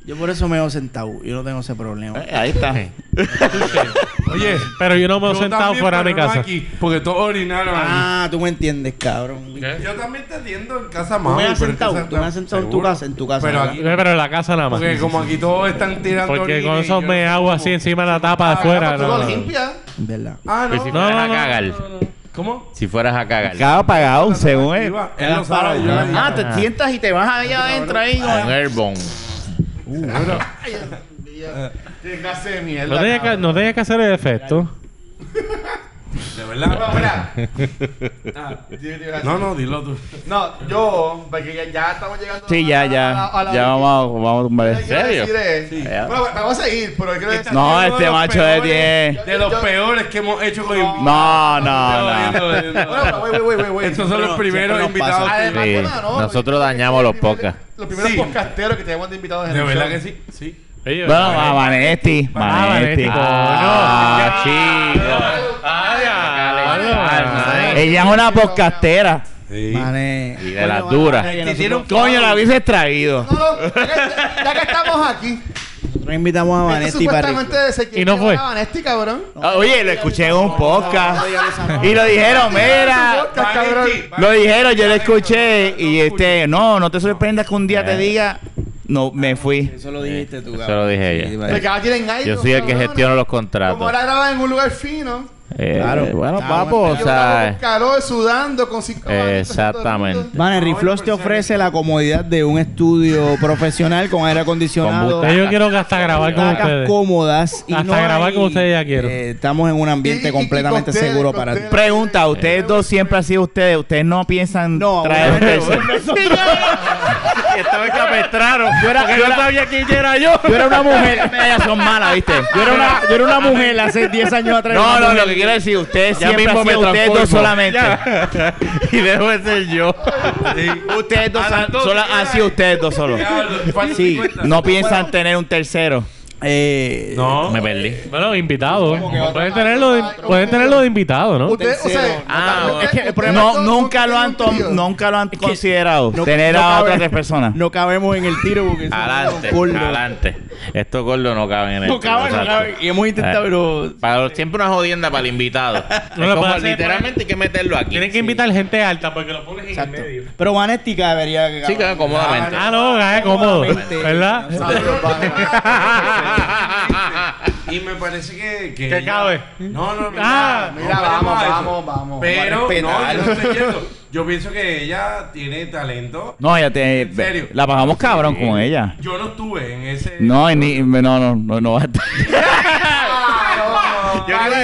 Yo por eso me veo sentado. Yo no tengo ese problema. Eh, Ahí está. Oye, Pero yo no me he sentado también, fuera de mi casa. aquí, porque todos orinaron. Ah, tú me entiendes, cabrón. Yo también te atiendo en casa Tú más. me has sentado, tú me has sentado en tu casa, en tu casa. Pero aquí, Pero en la casa nada más. porque como aquí todos están tirando Porque con eso me hago así encima de la tapa de Ah, afuera. Tú no, lo no. limpias. ¿Verdad? Ah, Pues si no. No, fueras no, a no, cagar. ¿Cómo? Si fueras a cagar. Acaba apagado, según él. Ah, te sientas y te vas allá adentro ahí. Un airborne. Qué clase de mierda. No tenía que, cabrón. no tenía que hacer el efecto. De verdad. No, mira. Ah, No, no, dilo tú. No, yo, porque ya, ya estamos llegando Sí, ya, a la- a la- ya. Ya vamos a, vamos a tumbar que quiero serio? Sí. Bueno, vamos a seguir, pero quiero decir. No, Uno de este los macho de peores- 10. De los Yo- peores que hemos hecho con invitados. No, no, no. Wait. Estos son los primeros invitados. pasa. Además, Sí, bueno, no, nosotros dañamos los podcasts. Los primeros podcasteros que tenemos de invitados en De verdad que sí. Sí. Oye, Bueno, a Vanetti. Vanetti. Ah, chico. Eh. Ella es una podcastera. Sí. Mané. Y de las duras. Te hicieron Coño, la hubiese traído. No, no, ya que, estamos aquí. Nosotros invitamos a Esto Vanetti para Y no fue. cabrón. Ah, Oye, lo escuché en un podcast. Y lo dijeron, mira. Podcast, Lo dijeron, yo lo escuché. Y este, no, no te sorprendas que un día te diga, no, me fui. Eso lo dijiste tú, Eso lo dije ella. Sí, Porque tienen aire. Yo soy el que gestiono los Como contratos. era grabar en un lugar fino. Eh, Claro. Bueno, Ah, papo, bueno. o yo sea. con calor, sudando, con cinco Exactamente. Vane, Riflos te ofrece la comodidad de un estudio profesional con aire acondicionado. Con Yo quiero que hasta grabar con ustedes. cómodas y Hasta no grabar hay- con ustedes ya quiero. eh, estamos en un ambiente Y- y- y completamente cócteles, seguro para ti. Pregunta, ustedes dos siempre han sido ustedes. Ustedes no piensan No, traer un obviamente, tercero. Esta vez. Yo era- porque yo no era- sabía quién era yo. Yo era una mujer. Ellas son malas, ¿viste? Yo era, una, yo era una mujer hace 10 años atrás. No, no, lo que quiero decir, ustedes Ya siempre mismo me sido ustedes dos solamente. y dejo de ser yo. Ustedes dos han, dos, solo ¿qué han sido ustedes dos solos. Sí. 50. No piensan tener un tercero. Eh, No. Me perdí. Bueno, otro Pueden tenerlo de, pueden tenerlo de invitado, ¿no? Ustedes, o sea, Ah, es que el problema- No, dos nunca lo han nunca lo han que considerado. no- tener no a otras tres personas. No cabemos en el tiro porque Adelante, adelante. Estos gordos no caben en el No caben, no caben. Y hemos intentado, Eh. pero Para los- siempre una jodienda para el invitado. Es como hacer, literalmente hay que meterlo aquí. Tienen que invitar gente alta porque lo pones en el medio. Pero Vanética debería Sí, que cómodamente. Ah, no, cae cómodo. ¿Verdad? Y me parece que. Que, Que ella- cabe. No, no, no. Ah, no, mira, no vamos, vamos, vamos. Pero, no, yo no estoy yendo. Yo pienso que ella tiene talento. No, ya te. ¿En serio? La pagamos cabrón con ella. Yo no estuve en ese. No, ni, no, no, no, no va a estar. Yo iba a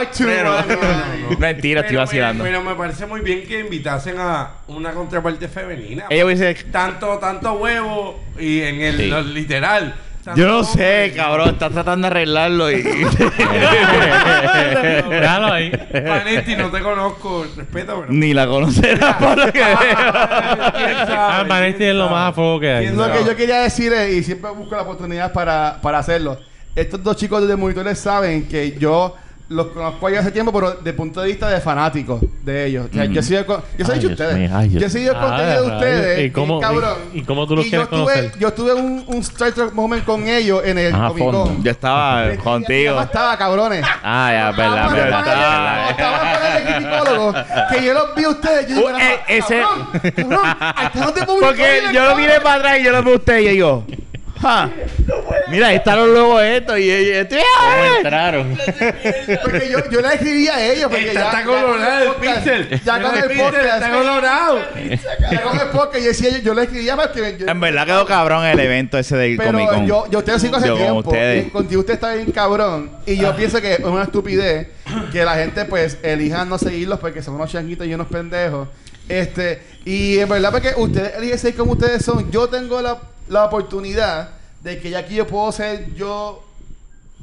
decir pero- Mentira, estoy vacilando. Pero me parece muy bien que invitasen a una contraparte femenina. Ella hubiese. Tanto, tanto huevo y en el Sí. literal. Yo no sé, cabrón. Estás tratando de arreglarlo y. Déjalo ahí. Vanetti, no te conozco, respeto, pero. Ni la conocerás por lo que veo. Ah, es lo más a fuego que hay. ¿Quién Lo que yo quería decir es, y siempre busco la oportunidad para, para hacerlo. Estos dos chicos de monitores saben que yo los conozco ya hace tiempo, pero desde el punto de vista de fanático de ellos. O sea, yo soy el con- yo soy de ustedes. ay, yo soy el mío. contenido de Ah, ustedes. ¿Y cómo- cabrón. y- y cómo tú los yo quieres tuve, conocer? Yo tuve un, un Star Trek moment con ellos en el Ah, Comic fondo. Con. Yo estaba contigo. estaba, cabrones. Ah, ya, verdad, el verdad. estábamos en el psicólogo, que yo los vi a ustedes. Yo digo, Uh, eh, ese- cabrón, cabrón, hasta Porque yo lo miré para atrás y yo lo veo a usted y yo. Ja. Mira, ahí están los logos estos y y- estoy. ¿Cómo entraron? Porque yo, yo le escribí a ellos. Porque Está, ya, está ya colorado el con pixel. Ya con el pixel podcast. está colorado. Ya con el podcast. Yo decía, yo, yo le escribía porque. yo- En verdad quedó cabrón el evento ese del Comic Pero Con. yo, yo ustedes sigo hace Yo con tiempo. ustedes. y contigo usted está bien cabrón. Y yo pienso que es una estupidez que la gente pues elija no seguirlos porque son unos changuitos y unos pendejos. Este, y en verdad porque ustedes eligen ser como ustedes son. Yo tengo la, la oportunidad de que ya aquí yo puedo ser yo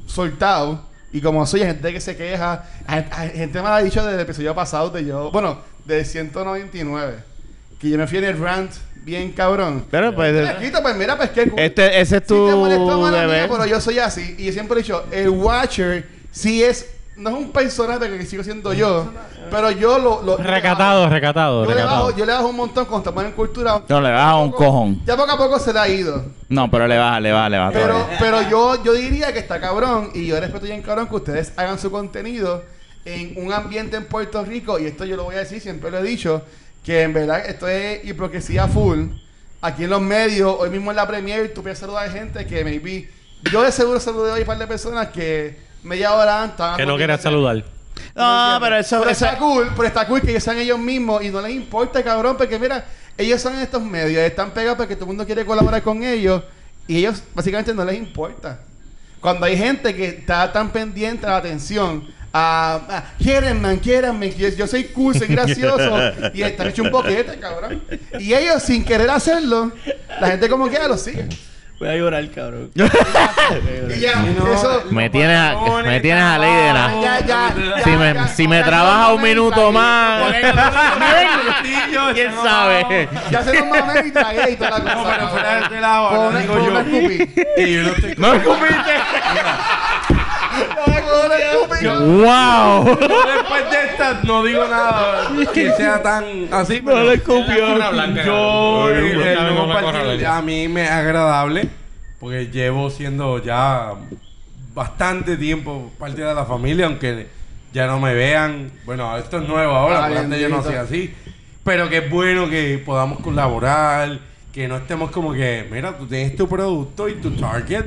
soltado. Y como soy gente que se queja, hay- hay gente me ha dicho desde el episodio pasado de yo, bueno, de 199, que yo me fui en el rant bien cabrón. Pero pues. Pues mira, pues qué cool. Este, ese es Sí tu te molestó, mía, pero yo soy así. Y yo siempre he dicho, el Watcher sí es... No es un personaje que sigo siendo yo, pero yo lo... lo Recatado, recatado, Yo le, bajo, yo le bajo un montón cuando estamos en cultura. No, le baja un cojón. Ya poco a poco se le ha ido. No, pero le baja, le baja, le baja. Pero, todavía. pero yo, yo diría que está cabrón y yo respeto bien cabrón que ustedes hagan su contenido en un ambiente en Puerto Rico y esto yo lo voy a decir, siempre lo he dicho, que en verdad esto es hipocresía full. Aquí en los medios, hoy mismo en la premier, tú puedes saludar a gente que maybe... Yo de seguro saludé hoy a un par de personas que media hora antes... Que no poniéndose- saludar. No, pero eso. pero eso está cool, pero está cool que ellos sean ellos mismos y no les importa, cabrón, porque mira, ellos son en estos medios, están pegados porque todo el mundo quiere colaborar con ellos y ellos básicamente no les importa. Cuando hay gente que está tan pendiente a la atención, a, a quiérenme, que yo soy cool, soy gracioso y están hecho un boquete, cabrón. Y ellos sin querer hacerlo, la gente como quiera lo sigue. Voy a llorar, cabrón. Y ya, eso... Me tienes a, me tienes a ley de la. Ya, ya, Si ya, me, ya, si me ya, trabaja ya, un ya, minuto más. ¿Quién sabe? Ya se los mamé y tragué y toda la cosa. No, pero fuera de relajo, ahora Pon- digo pon yo. una escupí. Que yo no estoy No escupiste. ¡Wow! Después de esta no digo nada que sea tan así. No pero le escupió. Yo, el- nuevo partido, a mí me es agradable porque llevo siendo ya bastante tiempo parte de la familia, aunque ya no me vean. Bueno, esto es nuevo ahora, Ay, porque antes yo no hacía así. Pero que es bueno que podamos colaborar, que no estemos como que, mira, tú tienes tu producto y tu target.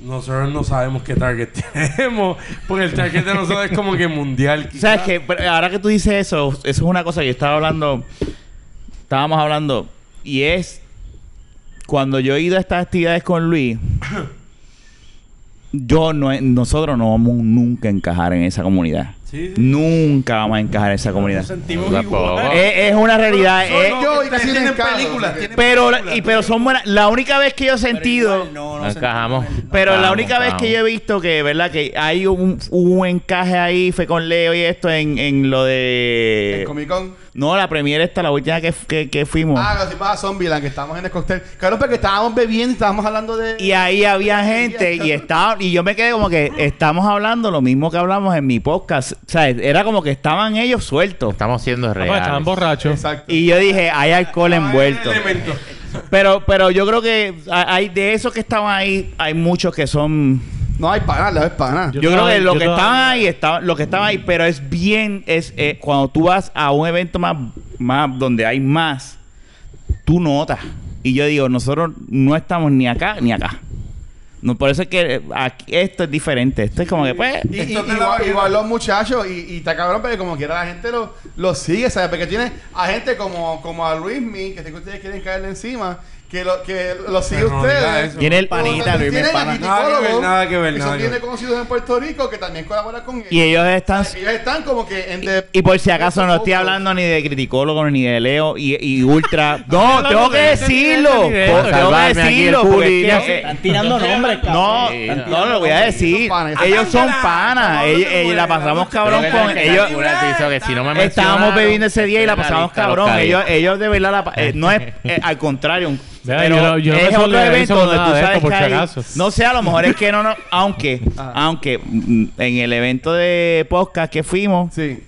Nosotros no sabemos qué target tenemos, porque el target de nosotros es como que mundial. ¿Sabes qué? Pero ahora que tú dices eso, eso es una cosa que yo estaba hablando. Estábamos hablando. Y es. Cuando yo he ido a estas actividades con Luis. yo no. Nosotros no vamos nunca a encajar en esa comunidad. Sí, sí. Nunca vamos a encajar en esa comunidad. Nos sentimos Tampoco. igual. Es, es una realidad. es- No, yo que y casi tienen no encajo, películas, así que- tienen pero, películas, y, pero son buenas. La única vez que yo he Pero sentido. igual no, no encajamos. Pero la única vez que yo he visto que, ¿verdad? Que hay un, un encaje ahí, fue con Leo y esto en, en lo de... En Comic Con. No, la premiere esta, la última que, que, que fuimos. Ah, los tipos a Zombieland, que estábamos en el cóctel. Claro, porque estábamos bebiendo y estábamos hablando de. Y ahí había gente y estaba y yo me quedé como que estamos hablando lo mismo que hablamos en mi podcast. O sea, era como que estaban ellos sueltos. Estamos siendo Ah, pues, reales. estaban borrachos. Exacto. Y yo dije, hay alcohol envuelto. Pero pero yo creo que hay de esos que estaban ahí, hay muchos que son No hay pana, no hay pana. Yo, Yo creo estaba- que lo que estaba- estaban ahí, estaban, lo que estaban ahí, pero es bien, es eh, cuando tú vas a un evento más, más donde hay más, tú notas. Y yo digo, nosotros no estamos ni acá ni acá. No, por eso es que eh, aquí, esto es diferente. Esto es como que, pues. Y, y- igual, igual los muchachos, y, y está cabrón, porque como quiera la gente lo, lo sigue, ¿sabes? Porque tiene a gente como, como a Luismi, que sé que ustedes quieren caerle encima, que lo, que lo sigue Pero no diga ustedes. eso. Tiene el Panita, tienen a pana. Nada que ver, criticólogos, nada que ver, que nada son que bien ver. conocidos en Puerto Rico, que también colaboran con ellos. Y ellos están. Ellos están como que en de- Y por si acaso no estoy hablando ni de criticólogo ni de Leo y, y Ultra. No, tengo que decirlo. Tengo que Salvarme aquí el decirlo. Porque Están tirando nombres, cabrón. no, no, lo voy a decir. Panas. Ellos son panas. Ellos, la pasamos cabrón Creo que con ellos. espectacular, dice que si no me Estábamos bebiendo ese día y la estoy en pasamos lista, cabrón. los Ellos, ellos de verdad, la pa- eh, no es eh, al contrario. Pero yo no- yo no es otro evento donde tú sabes por que hay- no sé, a lo mejor es que no, no aunque, aunque mm, en el evento de podcast que fuimos, Sí.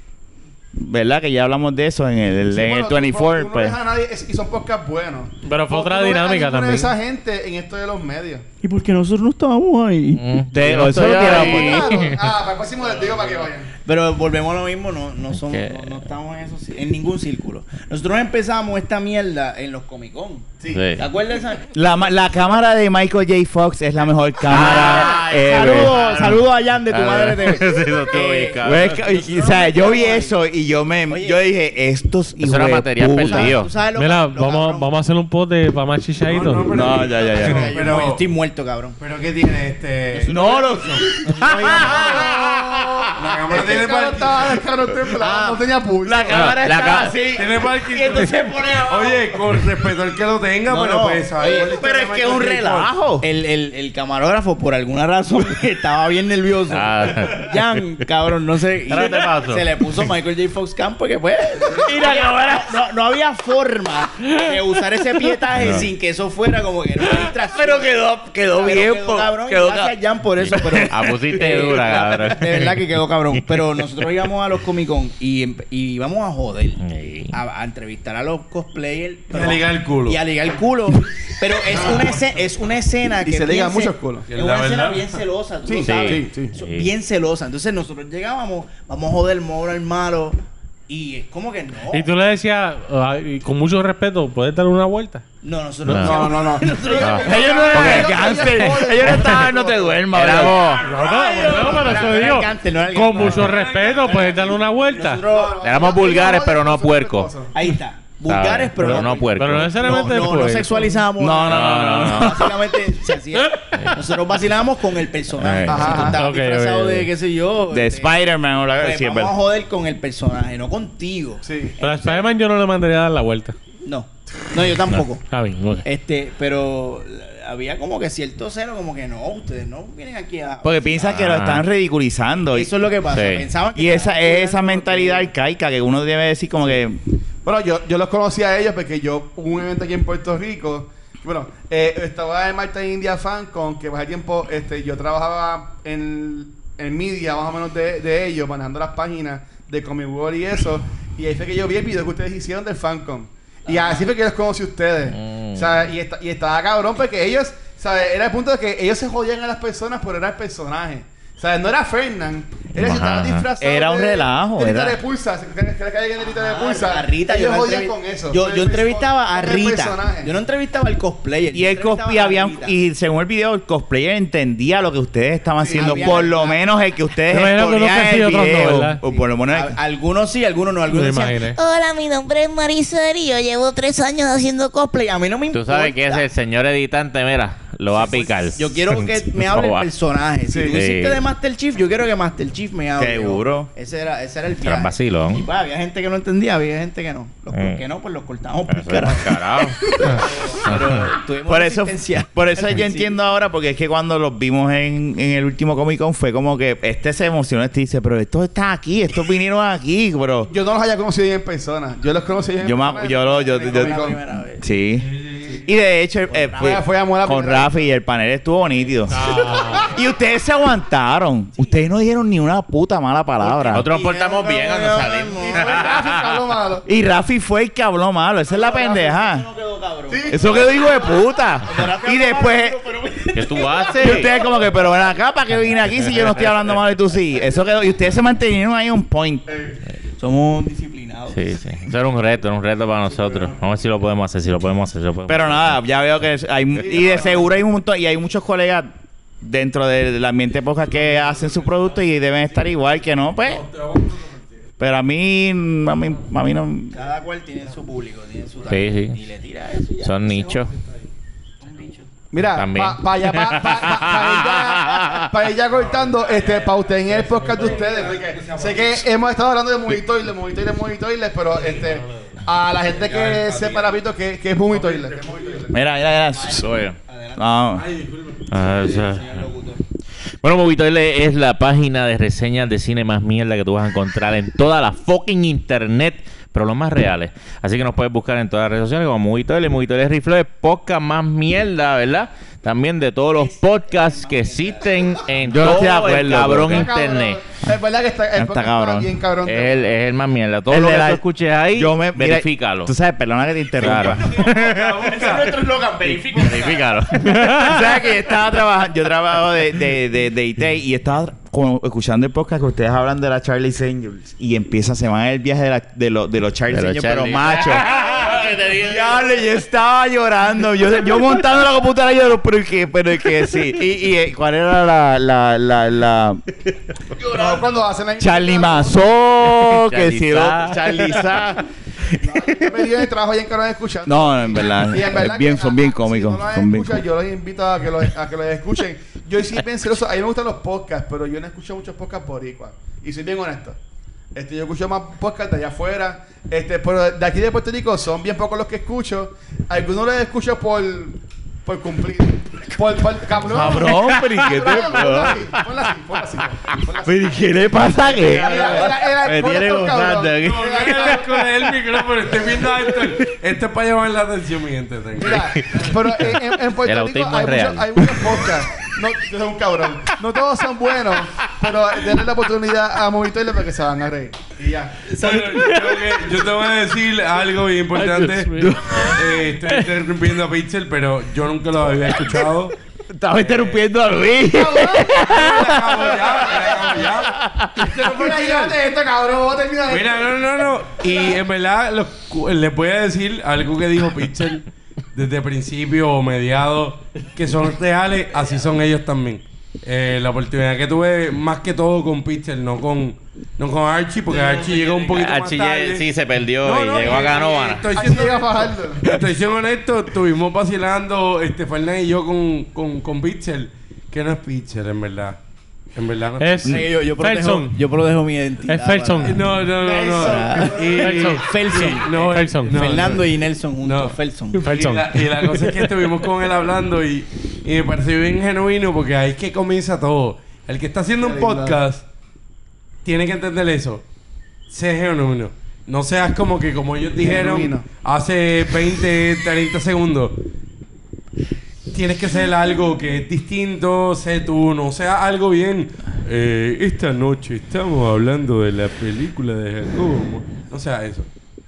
¿verdad? Que ya hablamos de eso en el, Sí, en bueno, el tú- 24. tú no pues. ves a nadie, es- y son podcasts buenos. Pero fue otra dinámica también. esa gente en esto de los medios. ¿Y por qué nosotros no estábamos ahí? Mm, Te- eso lo tiramos por- ah, para el próximo les digo para que vayan. Pero volvemos a lo mismo, no, no somos, que- no, no estamos en, esos, en ningún círculo. Nosotros empezamos esta mierda en los Comic Con. Sí. Sí. ¿Te acuerdas? esa? La, la cámara de Michael J. Fox es la mejor cámara. Ever. Saludos, saludos a Jan de tu Ah, madre TV. sí, eso estuvo bien, cabrón. Güey, es que- y- o sea, yo vi eso y yo me Oye. yo dije, estos Eso era hijos de material puta. perdido. ¿Tú sabes lo Mira, lo vamos, vamos a hacer un post de para más chichadito. No, no, No, ya, ya, ya. Pero- no- estoy muerto, cabrón. Pero ¿qué tiene este? No, lo La cámara tiene Carro parking. estaba- el carro temblado, no tenía pulso. La cámara la está ca- así. Tiene parking. Y entonces pone abajo. Oye, con respeto al que lo tenga, No, pero no. pues ¿sabes? Oye, ¿Cuál la Pero es que es un relajo. El, el, el camarógrafo, por alguna razón, estaba bien nervioso. Ah. Jan, cabrón, no sé. ¿Ahora te pasó? Se le puso Michael J. Fox Camp porque, pues. Y la cámara. No, no había forma de usar ese pietaje sin que eso fuera como que era una distracción. Pero quedó, quedó Pero bien. quedó cabrón. quedó gracias, Jan, por eso. Pero, Ah, pusiste dura, cabrón. De verdad que quedó cabrón. Pero nosotros íbamos a los Comic Con y, em- y íbamos a joder. A, a entrevistar a los cosplayers. Y a ligar el culo. Y a ligar el culo. Pero es una, escena, es una escena que. Y se bien muchos culos. Es una escena bien celosa. tú Sí, lo sabes. sí, sí. So- Sí. Bien celosa. Entonces nosotros llegábamos, vamos a joder, vamos a hablar malo. Y es como que no. Y tú le decías, ah, con mucho respeto, ¿puedes darle una vuelta? No, nosotros No, no, no. Ah. Ellos no eran cáncer. Ellos no estaban, no te duermas. Éramos, No, no, no, pero no eso digo. no Con mucho respeto, puedes darle una vuelta. éramos vulgares, pero no puercos. Ahí está. Vulgares, pero, Pero no puercos. Pero no necesariamente No, no, no sexualizamos. No, no, no, no, no. Básicamente se hacía. Nosotros vacilamos con el personaje. Ajá, si tú disfrazado de qué sé yo. De este, Spider-Man o la pues, sí, vamos a joder con el personaje, no contigo. Sí. Pero a Spider-Man yo no le mandaría a dar la vuelta. No. No, yo tampoco. Está bien. Este, pero había como que cierto cero, como que no, ustedes no vienen aquí a. Porque piensan que lo Ah. están ridiculizando. Y, Eso es lo que pasa. Sí. Pensaban que y esa es esa mentalidad que- arcaica que uno debe decir como que... Bueno, yo, yo los conocí a ellos porque yo hubo un evento aquí en Puerto Rico. Bueno, eh, estaba en Marta India Fan con que hace tiempo este, yo trabajaba en, en media más o menos de, de ellos, manejando las páginas de Comic World y eso. Y ahí fue que yo vi el video que ustedes hicieron del FanCon. Y así fue que los conocí a ustedes. Mm. O sea, y, esta- y estaba cabrón porque ellos, ¿sabes? Era el punto de que ellos se jodían a las personas por era el personaje. O sea, no era Fernand. Era estaba disfrazado. Era un de- relajo, de Rita era. de Pulsa. Que que le caía en Rita de Ah, Pulsa. a Rita, yo, jodían entrevi- con eso. Yo, con yo el entrevistaba a con el Rita. personaje. Yo no entrevistaba al cosplayer. Y yo el entrevistaba cosplay a habían, Rita. y según el video, el cosplayer entendía lo que ustedes estaban haciendo. había- por lo menos el que ustedes Me imagino que uno exponían que sí, el otros no, video. ¿verdad? o por lo menos el- A- algunos sí, algunos no. Me Algunos decían, imaginé. Hola, mi nombre es Marisol y yo llevo tres años haciendo cosplay. A mí no me Tú importa. sabes que ese el señor editante, mira, lo va a picar. Yo quiero que me hable el personaje. Si Sí. tú hiciste Sí. de Master Chief, yo quiero que Master Chief me hable. Seguro. Ese era, ese era el Era viaje. vacilón. Y pues, había gente que no entendía, había gente que no. Los Mm. que no, pues los cortamos por Eso carajo. Pero tuvimos Por eso, por eso yo entiendo ahora, porque es que cuando los vimos en, en el último Comic Con fue como que este se emocionó, este dice, pero estos están aquí, estos vinieron aquí, pero Yo no los haya conocido en persona. Yo los conocí en yo persona. yo, lo- yo, yo- vez. sí. Y de hecho, eh, fue- Fue- fue a Mola con primera. Rafi y el panel estuvo nítido. Ah. Y ustedes se aguantaron. Ustedes no dijeron ni una puta mala palabra. Nosotros nos portamos bien cuando salimos. Y fue Rafi que habló malo. Y Rafi fue el que habló malo. Esa es la pendeja. No quedó cabrón. Eso quedó hijo de puta. Y después, ¿Qué tú y haces? ustedes como que, pero ven acá, ¿para qué vine aquí si yo no estoy hablando malo y tú sí? Eso quedó. Y ustedes se mantenieron ahí un point. Somos disciplinados. Sí, sí. Eso era un reto, era un reto para nosotros. Vamos a ver si lo podemos hacer, si lo podemos hacer. si lo podemos Pero nada, ya veo que hay. Y de seguro hay un montón. Y hay muchos colegas dentro del ambiente poca que hacen su producto y deben estar igual que no, pues. Pero a mí, a mí, a mí no. Cada cual tiene su público, tiene su Sí, sí. Y le tira eso y ya. Son nichos. Mira, para allá, para pa, pa, pa pa cortando, este, para usted en el podcast de ustedes, porque sé que hemos estado hablando de Toilet, Movie Toilet, pero este, a la gente que sepa rapidito que, que es Movie Toilet. que es Movie Toilet. Mira, mira, mira. No. Ah. Bueno, Movitoile es la página de reseñas de cine más mierda que tú vas a encontrar en toda la fucking internet, pero los más reales. Así que nos puedes buscar en todas las redes sociales como Movitoile. Movitoile Rifle es podcast más mierda, ¿verdad? También de todos los podcasts que existen en Yo todo el acuerdo, cabrón Está cabrón. internet. Es verdad que está, el Está cabrón. bien cabrón. Es el, es el más mierda. Todo El lo que la- tú escuches ahí, Yo me, mira, verifícalo. Tú sabes, perdona que te interrumpa. Ese es nuestro eslogan, verifícalo. Tú sabes que yo estaba trabajando, yo trabajo de, de, de, de IT y estaba como escuchando el podcast que ustedes hablan de la Charlie Angels y empieza, se van el viaje de, la, de, los de los Charlie De los Angels, pero macho. Diablo, yo estaba llorando. Yo, yo montando la computadora, yo, pero es que, pero es que sí. Y, y eh, cuál era la, la, la, la No, cuando hacen la Charlie Mazó, que si. Yo me dio el trabajo bien cabrón escuchando. No, no, en verdad. Y en verdad es bien, que, son bien cómicos. Si no los son bien escuchan, yo los invito a que los, a que los escuchen. Yo sí bien celoso. A mí me gustan los podcasts, pero yo no escucho muchos podcasts boricuas. Y soy bien honesto. Este, yo escucho más podcasts de allá afuera. Este, pero de aquí de Puerto Rico son bien pocos los que escucho. Algunos los escucho por, por cumplir. Por, por cabrón. Cabrón, pero ¿y qué te pasa? así, ponla así, ponla así, ponla así. Pero ¿y qué le pasa que? Me tiene. Era- era- con el micrófono, estoy viendo esto. Esto es para llamar la atención, mi gente. Mira, pero en, en- Puerto El Rico hay, real. hay muchos podcasts. No, yo soy un cabrón. No todos son buenos, pero denle la oportunidad a Movitoile para que se van a reír. Y ya. Bueno, yo, yo te voy a decir algo bien importante. Eh, estoy interrumpiendo a Pixel, pero yo nunca lo había escuchado. Estaba interrumpiendo a Luis. Mira, no, no, no. Y en verdad, cu- les voy a decir algo que dijo Pixel desde principio o mediado, que son reales, así son ellos también. Eh, la oportunidad que tuve más que todo con Pixel, no con, no con Archie, porque Archie llegó un poquito más Archie tarde. sí se perdió No, y no, llegó a eh, Canóvana. Estoy siendo, llega Fajardo. estoy siendo honesto, estuvimos vacilando este Fernández y yo con, con, con Pixel, que no es Pixel, en verdad. En verdad no Es Sí, yo, yo, protejo, yo protejo mi identidad. Es Felson. para- No, no, no, no. Y- Felson. Felson. No, Felson. no, Fernando no. y Nelson juntos. No. Felson. Felson. Y la, y la cosa es que estuvimos con él hablando y, y me pareció bien genuino porque ahí es que comienza todo. El que está haciendo un podcast tiene que entender eso. Sé genuino. No seas como que, como ellos dijeron Genuino. hace 20, 30 segundos. Tienes que ser algo que es distinto, sé tú, no sea algo bien. Eh, esta noche estamos hablando de la película de Jacobo. No sea eso.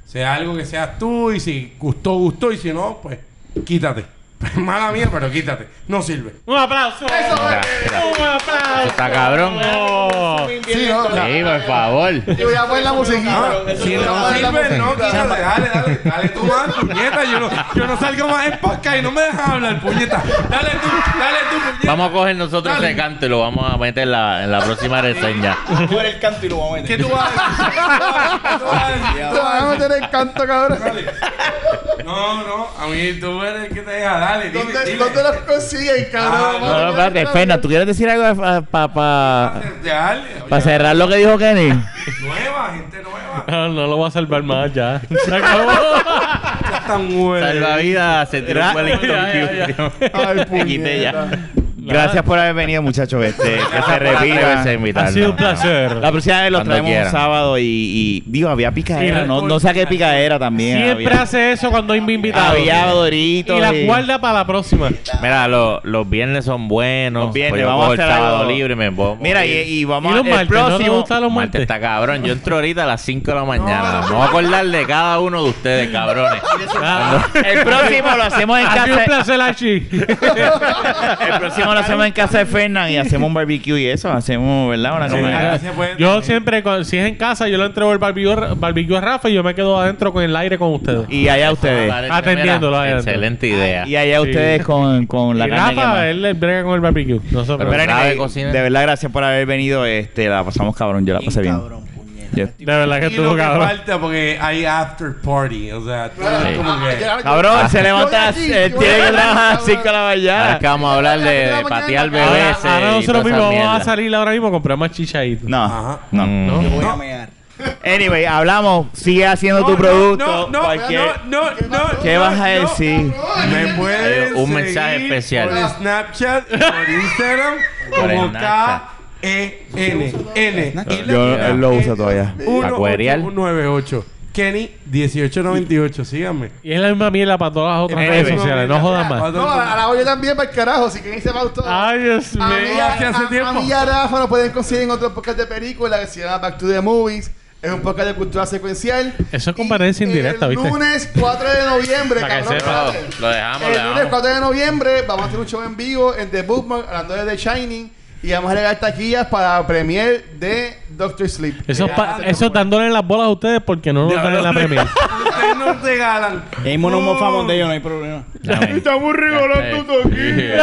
Sea algo que seas tú y si gustó, gustó y si no, pues quítate. Mala mía, pero quítate. No sirve. Un aplauso. Un aplauso. Está cabrón. Oh. Sí, no, no. Sí, por favor. Yo voy a poner la musiquita. Si Voy a no sirve, no, quítate. Dale, dale, dale tú más, puñeta. Yo no, yo no salgo más en podcast y no me dejas hablar, puñeta. Dale tú, dale tú, puñeta. Vamos a coger nosotros Dale. ese canto y lo vamos a meter en la, en la próxima reseña. Coger el canto y lo vamos a ¿Qué meter. tú vas a decir? ¿Qué tú vas a decir? Te van a meter el canto, cabrón. No, no, a mí tú eres el que te deja, dale, dile, ¿Dónde, dile. ¿Dónde los consiguen, cabrón? Ah, No, no, espérate, Fernan, ¿tú quieres decir algo para pa, pa, cerrar lo que dijo Kenny? Nueva, gente nueva. No, no lo voy a salvar más ya. Se acabó. Ya están buenos. Salvavidas, se tiró un Wellington. Q. Ay, Me quité ya. Gracias por haber venido, muchachos. Este, que se repita. Ha sido un placer. La próxima vez los Cuando traemos un sábado y, y- digo, había picadera. Sí, no, no saqué picadera también. Siempre había, hace eso cuando hay invitados. había doritos. Y la y- guarda para la próxima. Mira, lo- los viernes son buenos. Los viernes, Pues yo vamos a cojo el hacer sábado algo. libre y me puedo Mira, y, y Y vamos los a, el martes, ¿no te próximo. gustan los Martes martes? está cabrón. Yo entro ahorita a las 5 de la mañana. Me voy a acordar de cada uno de ustedes, cabrones. Ah. el próximo lo hacemos en Ha sido un casa. placer, Archie. El próximo lo hacemos en casa de Fernan y hacemos un barbecue y eso. Hacemos, ¿verdad? Una Sí, comida. puede Yo siempre, si es en casa, yo le entrego el barbecue, barbecue a Rafa y yo me quedo adentro con el aire con ustedes. Y allá ustedes. Atendiéndolo ahí Mira, adentro. Excelente idea. Y allá Sí. ustedes con, con la y carne Rafa, quemada. él le brega con el barbecue. Nosotros. Pero Pero sabe anyway, cocinar. de verdad, gracias por haber venido. Este, la pasamos cabrón. Yo la pasé bien. Cabrón, Yo- de verdad que Y estuvo lo que cabrón. falta porque hay after party. O sea, tú- Claro, como ah, que. ya- Cabrón, se levanta, eh, yo tiene que a- trabajar a las 5 de la mañana. que vamos a hablar de las patear. Ahora, bebés. ahora y nosotros mismos vamos a salir ahora mismo a comprar más chichaditos. No, Ajá. no. Mm. ¿No? Voy a mear. Anyway, hablamos. Sigue haciendo No, tu producto. No, no, cualquier- no, no, no. ¿Qué no, vas a no. decir? Me puedes Un mensaje seguir especial. Por Snapchat, y por Instagram, Por como Snapchat. K-E-N. N. La Yo- él lo usa todavía. 198. Kenny 1898. Síganme. Y es la misma mierda para todas las otras Eh, redes eh, sociales. No jodan más. No, a la olla también para el carajo. Si quieren irse para todo. Ay, Dios mío. a, hace hace a- tiempo. a mí y a Rafa nos pueden conseguir en otro podcast de película que se llama Back to the Movies. Es un podcast de cultura secuencial. Eso es competencia indirecta, el ¿viste? lunes 4 de noviembre, Para que cabrón. Lo dejamos, lo El lunes dejamos. 4 de noviembre vamos a hacer un show en vivo en The Bookmark hablando de The Shining. Y vamos a regalar taquillas para la premier de Doctor Sleep. Eso, es pa- eso es dándole las bolas a ustedes porque no nos dan en la premia. Ustedes nos regalan. Y ahí nos mofamos de ellos, no hay problema. Estamos regalando Eh,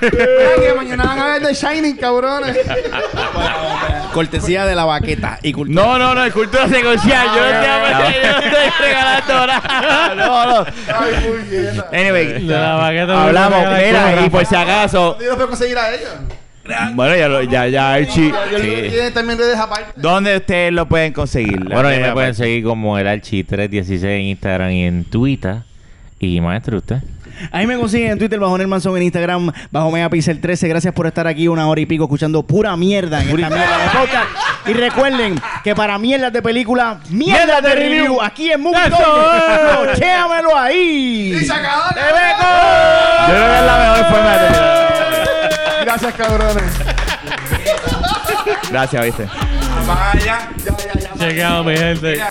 que mañana van a ver The Shining, cabrones. Cortesía de la baqueta y cultura. No, no, no, es cultura secuencial. Yo no estoy, yo no estoy regalando nada. No, no. Anyway, De la baqueta hablamos. Mira, y por si acaso. Yo los puedo conseguir a ellos. Bueno, ya, lo- ya, ya, Archie. Sí. también redes aparte. ¿Dónde ustedes lo pueden conseguir? Bueno, ahí me pueden seguir como el Archi316 en Instagram y en Twitter. Y maestro, usted. Ahí me consiguen en Twitter bajo Nelmanson, en Instagram bajo Megapixel 13. Gracias por estar aquí una hora y pico escuchando pura mierda en esta mierda de podcast. Y recuerden que para mierdas de película, mierdas de review, aquí en Movie ¡Eso Talk. es! ¡Chéamelo ahí! ¡Y se acabó! Yo creo que es la mejor forma de terminar. Gracias, cabrones. Gracias, viste. Vaya. Chequeado, mi gente.